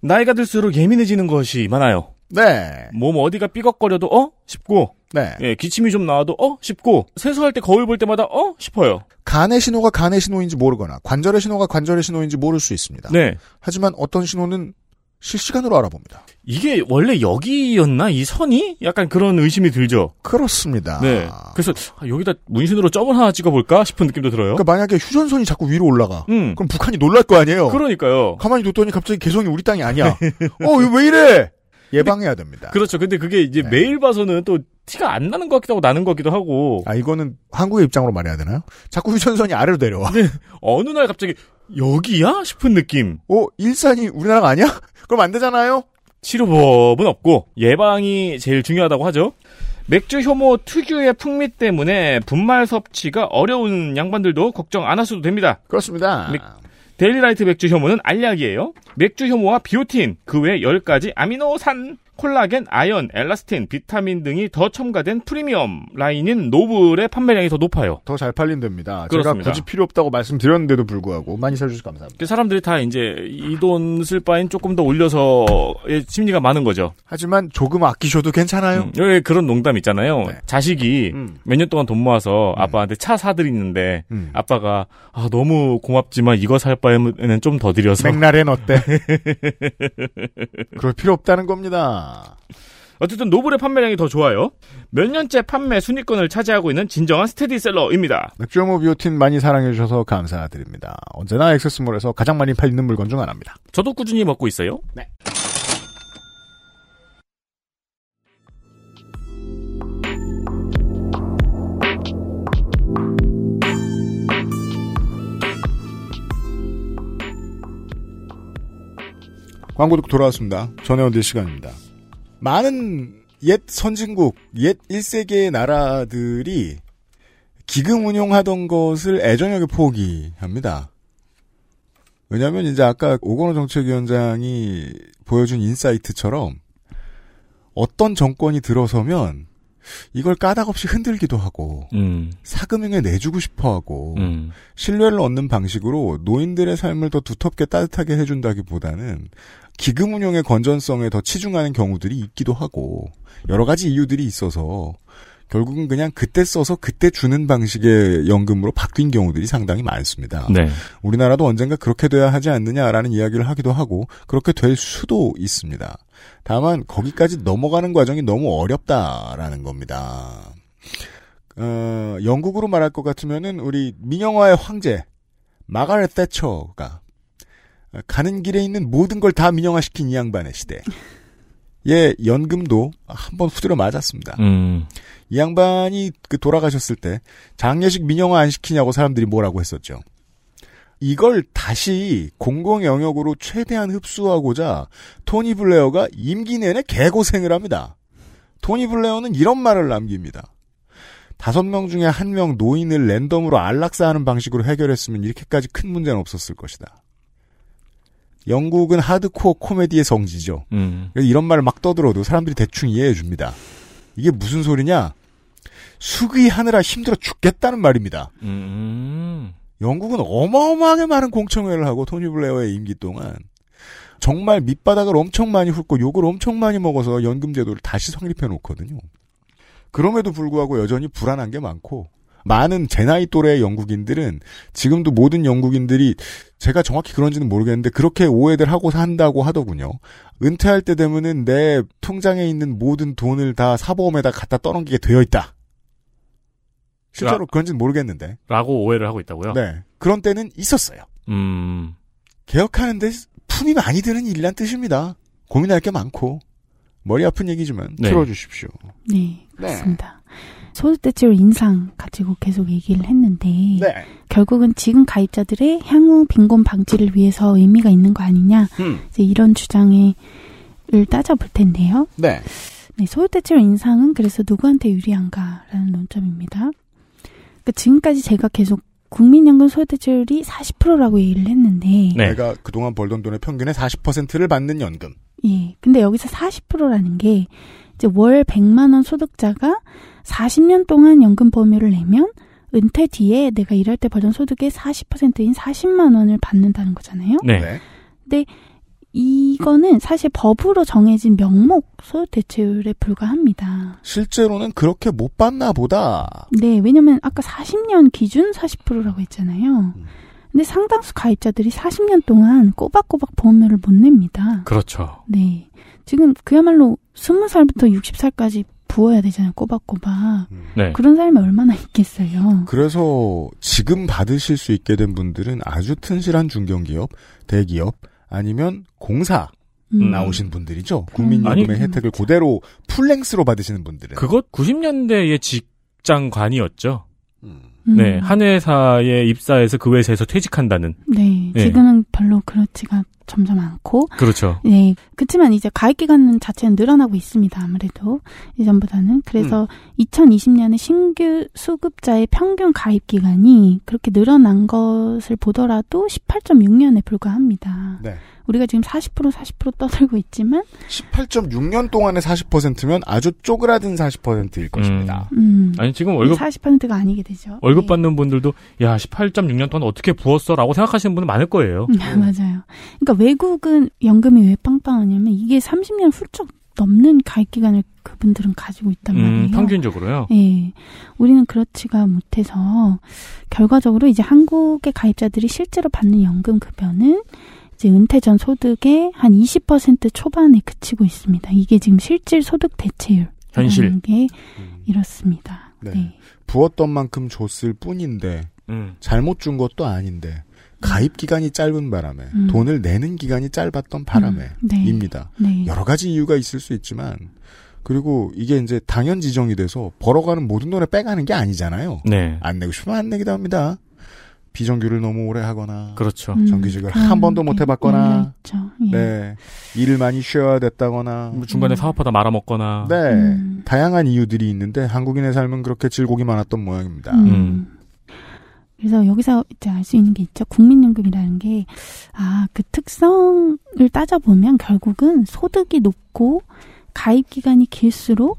나이가 들수록 예민해지는 것이 많아요.
네.
몸 어디가 삐걱거려도 어? 싶고.
네.
예, 기침이 좀 나와도 어? 싶고. 세수할 때 거울 볼 때마다 어? 싶어요.
간의 신호가 간의 신호인지 모르거나 관절의 신호가 관절의 신호인지 모를 수 있습니다.
네.
하지만 어떤 신호는 실시간으로 알아봅니다.
이게 원래 여기였나? 이 선이? 약간 그런 의심이 들죠.
그렇습니다.
네. 그래서 아, 여기다 문신으로 점을 하나 찍어볼까 싶은 느낌도 들어요.
그러니까 만약에 휴전선이 자꾸 위로 올라가.
음.
그럼 북한이 놀랄 거 아니에요.
그러니까요.
가만히 뒀더니 갑자기 개성이 우리 땅이 아니야. [laughs] 어, 이거 왜 이래? 예방해야 됩니다.
그렇죠. 근데 그게 이제 매일 봐서는 또 티가 안 나는 것 같기도 하고 나는 것 같기도 하고.
아, 이거는 한국의 입장으로 말해야 되나요? 자꾸 휴전선이 아래로 내려와.
네. 어느 날 갑자기 여기야? 싶은 느낌.
어, 일산이 우리나라가 아니야? 그럼 안 되잖아요?
치료법은 없고 예방이 제일 중요하다고 하죠. 맥주 효모 특유의 풍미 때문에 분말 섭취가 어려운 양반들도 걱정 안 하셔도 됩니다.
그렇습니다.
데일리라이트 맥주 효모는 알약이에요. 맥주 효모와 비오틴, 그 외 10가지 아미노산, 콜라겐, 아연, 엘라스틴, 비타민 등이 더 첨가된 프리미엄 라인인 노블의 판매량이 더 높아요.
더 잘 팔린답니다.
그렇습니다.
제가 굳이 필요 없다고 말씀드렸는데도 불구하고 많이 사주셔서 감사합니다.
그 사람들이 다 이제 이 돈 쓸 바엔 조금 더 올려서의 심리가 많은 거죠.
하지만 조금 아끼셔도 괜찮아요.
음, 왜 그런 농담 있잖아요.
네.
자식이
음.
몇년 동안 돈 모아서 아빠한테 차 사드리는데
음.
아빠가 아, 너무 고맙지만 이거 살 바에는 좀 더 드려서
맥날엔 어때? [laughs] 그럴 필요 없다는 겁니다.
어쨌든 노블의 판매량이 더 좋아요. 몇 년째 판매 순위권을 차지하고 있는 진정한 스테디셀러입니다.
맥주모 비오틴 많이 사랑해주셔서 감사드립니다. 언제나 액세스몰에서 가장 많이 팔리는 물건 중 하나입니다.
저도 꾸준히 먹고 있어요.
네. 광고 듣고 돌아왔습니다. 전해원들 시간입니다. 많은 옛 선진국, 옛 1세기의 나라들이 기금 운용하던 것을 애저녁에 포기합니다. 왜냐하면 이제 아까 오건호 정책위원장이 보여준 인사이트처럼 어떤 정권이 들어서면 이걸 까닭 없이 흔들기도 하고
음.
사금융에 내주고 싶어하고
음.
신뢰를 얻는 방식으로 노인들의 삶을 더 두텁게 따뜻하게 해준다기보다는 기금 운용의 건전성에 더 치중하는 경우들이 있기도 하고 여러 가지 이유들이 있어서 결국은 그냥 그때 써서 그때 주는 방식의 연금으로 바뀐 경우들이 상당히 많습니다.
네.
우리나라도 언젠가 그렇게 돼야 하지 않느냐라는 이야기를 하기도 하고 그렇게 될 수도 있습니다. 다만 거기까지 넘어가는 과정이 너무 어렵다라는 겁니다. 어, 영국으로 말할 것 같으면은 우리 민영화의 황제 마가렛 태처가 가는 길에 있는 모든 걸 다 민영화시킨 이 양반의 시대. 예, 연금도 한 번 후드려 맞았습니다.
음.
이 양반이 그 돌아가셨을 때 장례식 민영화 안 시키냐고 사람들이 뭐라고 했었죠. 이걸 다시 공공 영역으로 최대한 흡수하고자 토니 블레어가 임기 내내 개고생을 합니다. 토니 블레어는 이런 말을 남깁니다. 다섯 명 중에 한 명 노인을 랜덤으로 안락사하는 방식으로 해결했으면 이렇게까지 큰 문제는 없었을 것이다. 영국은 하드코어 코미디의 성지죠.
음.
이런 말을 막 떠들어도 사람들이 대충 이해해 줍니다. 이게 무슨 소리냐? 수기하느라 힘들어 죽겠다는 말입니다.
음.
영국은 어마어마하게 많은 공청회를 하고 토니 블레어의 임기 동안 정말 밑바닥을 엄청 많이 훑고 욕을 엄청 많이 먹어서 연금 제도를 다시 성립해 놓거든요. 그럼에도 불구하고 여전히 불안한 게 많고 많은 제 나이 또래의 영국인들은 지금도 모든 영국인들이 제가 정확히 그런지는 모르겠는데 그렇게 오해들 하고 산다고 하더군요. 은퇴할 때 되면은 내 통장에 있는 모든 돈을 다 사보험에다 갖다 떠넘기게 되어 있다. 실제로
라-
그런지는 모르겠는데.
라고 오해를 하고 있다고요?
네. 그런 때는 있었어요.
음.
개혁하는데 품이 많이 드는 일이란 뜻입니다. 고민할 게 많고. 머리 아픈 얘기지만
네.
들어주십시오.
네, 그렇습니다. 소득대체율 인상 가지고 계속 얘기를 했는데
네.
결국은 지금 가입자들의 향후 빈곤 방지를 위해서 의미가 있는 거 아니냐
음.
이제 이런 주장을 따져볼 텐데요.
네.
네, 소득대체율 인상은 그래서 누구한테 유리한가라는 논점입니다. 그러니까 지금까지 제가 계속 국민연금 소득대체율이 40%라고 얘기를 했는데
네.
내가 그동안 벌던 돈의 평균의 40%를 받는 연금.
예. 근데 여기서 40%라는 게 이제 월 100만 원 소득자가 40년 동안 연금 보험료를 내면 은퇴 뒤에 내가 일할 때 벌던 소득의 40%인 40만 원을 받는다는 거잖아요.
네.
근데 이거는 사실 법으로 정해진 명목 소득 대체율에 불과합니다.
실제로는 그렇게 못 받나 보다.
네, 왜냐면 아까 40년 기준 40%라고 했잖아요. 근데 상당수 가입자들이 40년 동안 꼬박꼬박 보험료를 못 냅니다.
그렇죠.
네. 지금 그야말로 20살부터 60살까지 부어야 되잖아요, 꼬박꼬박.
네.
그런 사람이 얼마나 있겠어요.
그래서 지금 받으실 수 있게 된 분들은 아주 튼실한 중견기업, 대기업, 아니면 공사
음.
나오신 분들이죠. 국민연금의
아니,
혜택을 그대로 풀랭스로 받으시는 분들은.
그것 90년대의 직장관이었죠.
음.
네, 한 회사에 입사해서 그 회사에서 퇴직한다는.
네.
네.
지금은 별로 그렇지가 점점 않고.
그렇죠.
네. 그렇지만 이제 가입 기간 자체는 늘어나고 있습니다. 아무래도 예전보다는. 그래서
음.
2020년에 신규 수급자의 평균 가입 기간이 그렇게 늘어난 것을 보더라도 18.6년에 불과합니다.
네.
우리가 지금 40% 40% 떠들고 있지만
18.6년 동안의 40%면 아주 쪼그라든 40%일 것입니다.
음.
아니 지금 월급
40%가 아니게 되죠.
월급 받는 분들도 야 18.6년 동안 어떻게 부었어라고 생각하시는 분들 많을 거예요.
음, [laughs] 맞아요. 그러니까 외국은 연금이 왜 빵빵하냐면 이게 30년 훌쩍 넘는 가입 기간을 그분들은 가지고 있단 말이에요.
음, 평균적으로요.
예. 우리는 그렇지가 못해서 결과적으로 이제 한국의 가입자들이 실제로 받는 연금 급여는 이제 은퇴 전 소득의 한 20% 초반에 그치고 있습니다. 이게 지금 실질 소득 대체율
현실.
게 이렇습니다.
네. 부었던 만큼 줬을 뿐인데
음.
잘못 준 것도 아닌데 가입 기간이 짧은 바람에
음.
돈을 내는 기간이 짧았던 바람에
음, 네.
입니다.
네.
여러 가지 이유가 있을 수 있지만 그리고 이게 이제 당연 지정이 돼서 벌어가는 모든 돈을 빼가는 게 아니잖아요.
네.
안 내고 싶으면 안 내기도 합니다. 비정규를 너무 오래 하거나
그렇죠.
음,
정규직을
그런
한 번도
못게
해봤거나
열려있죠. 예.
네 일을 많이 쉬어야 됐다거나
뭐 중간에 사업하다 말아먹거나.
네
음.
다양한 이유들이 있는데 한국인의 삶은 그렇게 질곡이 많았던 모양입니다.
음. 그래서 여기서 이제 알 수 있는 게 있죠. 국민연금이라는 게, 아, 그 특성을 따져보면 결국은 소득이 높고 가입 기간이 길수록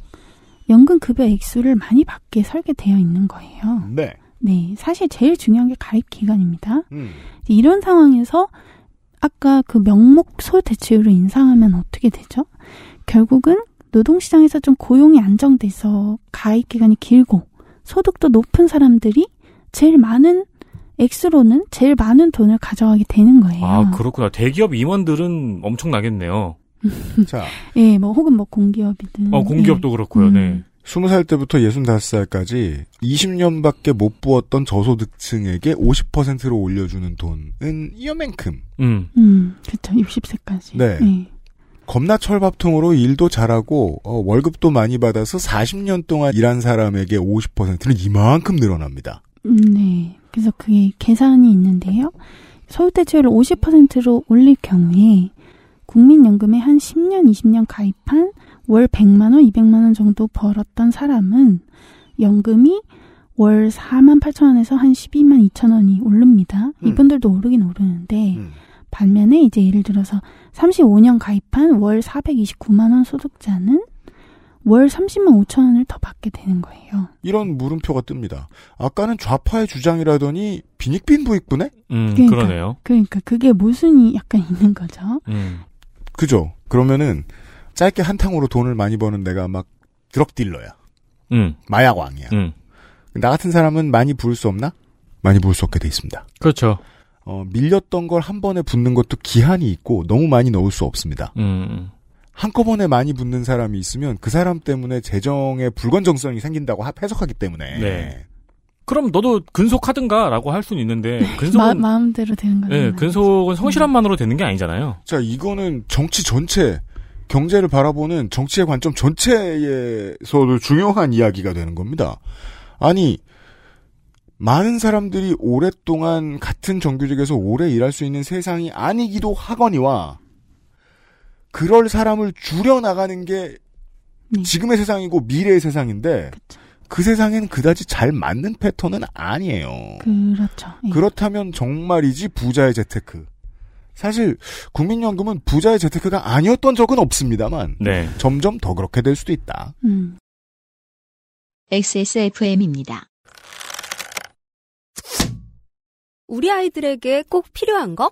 연금 급여 액수를 많이 받게 설계되어 있는 거예요.
네.
네. 사실 제일 중요한 게 가입 기간입니다.
음.
이런 상황에서 아까 그 명목 소대체율을 인상하면 어떻게 되죠? 결국은 노동시장에서 좀 고용이 안정돼서 가입 기간이 길고 소득도 높은 사람들이 제일 많은 액수로는 제일 많은 돈을 가져가게 되는 거예요.
아 그렇구나. 대기업 임원들은 엄청 나겠네요. [laughs]
자,
예, 뭐 혹은 뭐 공기업이든.
어 공기업도
예.
그렇고요. 네.
20살 때부터 65살까지 20년밖에 못 부었던 저소득층에게 50%로 올려주는 돈은 이만큼.
음.
음, 그렇죠. 60세까지.
네. 겁나 철밥통으로 일도 잘하고 어, 월급도 많이 받아서 40년 동안 일한 사람에게 50%는 이만큼 늘어납니다.
음, 네. 그래서 그게 계산이 있는데요. 소득대체율을 50%로 올릴 경우에 국민연금에 한 10년, 20년 가입한 월 100만 원, 200만 원 정도 벌었던 사람은 연금이 월 4만 8천 원에서 한 12만 2천 원이 오릅니다.
음.
이분들도 오르긴 오르는데 반면에 이제 예를 들어서 35년 가입한 월 429만 원 소득자는 월 30만 5천 원을 더 받게 되는 거예요.
이런 물음표가 뜹니다. 아까는 좌파의 주장이라더니 빈익빈 부익부네?
음,
그러니까,
그러네요.
그러니까 그게 모순이 약간 있는 거죠.
음.
그죠? 그러면은 짧게 한탕으로 돈을 많이 버는 내가 막 드럭 딜러야.
음.
마약왕이야.
음.
나 같은 사람은 많이 부을 수 없나? 많이 부을 수 없게 돼 있습니다.
그렇죠.
어, 밀렸던 걸 한 번에 붓는 것도 기한이 있고 너무 많이 넣을 수 없습니다.
음.
한꺼번에 많이 붓는 사람이 있으면 그 사람 때문에 재정의 불건정성이 생긴다고 하- 해석하기 때문에
네. 그럼 너도 근속하든가라고 할 수는 있는데
마,
근속은
마 음대로 되는 거죠.
예, 근속은 성실함만으로 되는 게 아니잖아요.
자, 이거는 정치 전체, 경제를 바라보는 정치의 관점 전체에서도 중요한 이야기가 되는 겁니다. 아니, 많은 사람들이 오랫동안 같은 정규직에서 오래 일할 수 있는 세상이 아니기도 하거니와, 그럴 사람을 줄여 나가는 게 지금의 세상이고 미래의 세상인데, 그 세상엔 그다지 잘 맞는 패턴은 아니에요.
그렇죠. 예.
그렇다면 정말이지 부자의 재테크. 사실 국민연금은 부자의 재테크가 아니었던 적은 없습니다만
네.
점점 더 그렇게 될 수도 있다.
음.
XSFM입니다.
우리 아이들에게 꼭 필요한 거?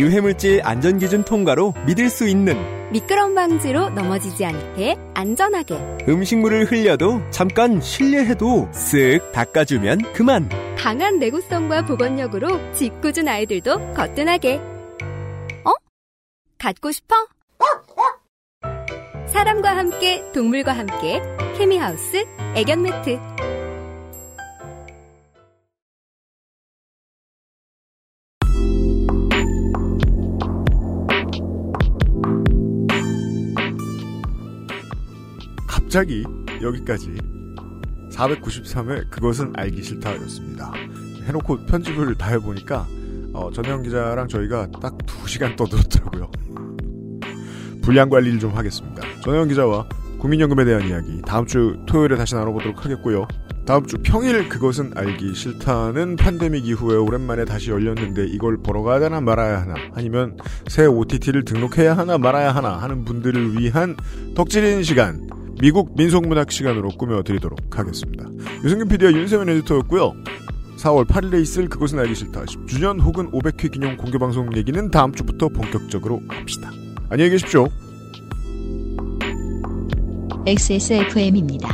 유해물질 안전기준 통과로 믿을 수 있는
미끄럼 방지로 넘어지지 않게 안전하게
음식물을 흘려도 잠깐 실례해도 쓱 닦아주면 그만.
강한 내구성과 보건력으로 짓궂은 아이들도 거뜬하게 어? 갖고 싶어? 사람과 함께 동물과 함께 케미하우스 애견 매트
갑자기 여기까지 493회 그것은 알기 싫다였습니다. 해놓고 편집을 다 해보니까 어, 전혜영 기자랑 저희가 딱 2시간 떠들었더라고요. 분량 관리를 좀 하겠습니다. 전혜영 기자와 국민연금에 대한 이야기 다음 주 토요일에 다시 나눠보도록 하겠고요. 다음 주 평일 그것은 알기 싫다는 팬데믹 이후에 오랜만에 다시 열렸는데 이걸 보러 가야 하나 말아야 하나 아니면 새 OTT를 등록해야 하나 말아야 하나 하는 분들을 위한 덕질인 시간 미국 민속문학 시간으로 꾸며드리도록 하겠습니다. 유승균 PD와 윤세민 에디터였고요. 4월 8일에 있을 그것은 알기 싫다 10주년 혹은 500회 기념 공개방송 얘기는 다음 주부터 본격적으로 합시다. 안녕히 계십시오.
XSFM입니다.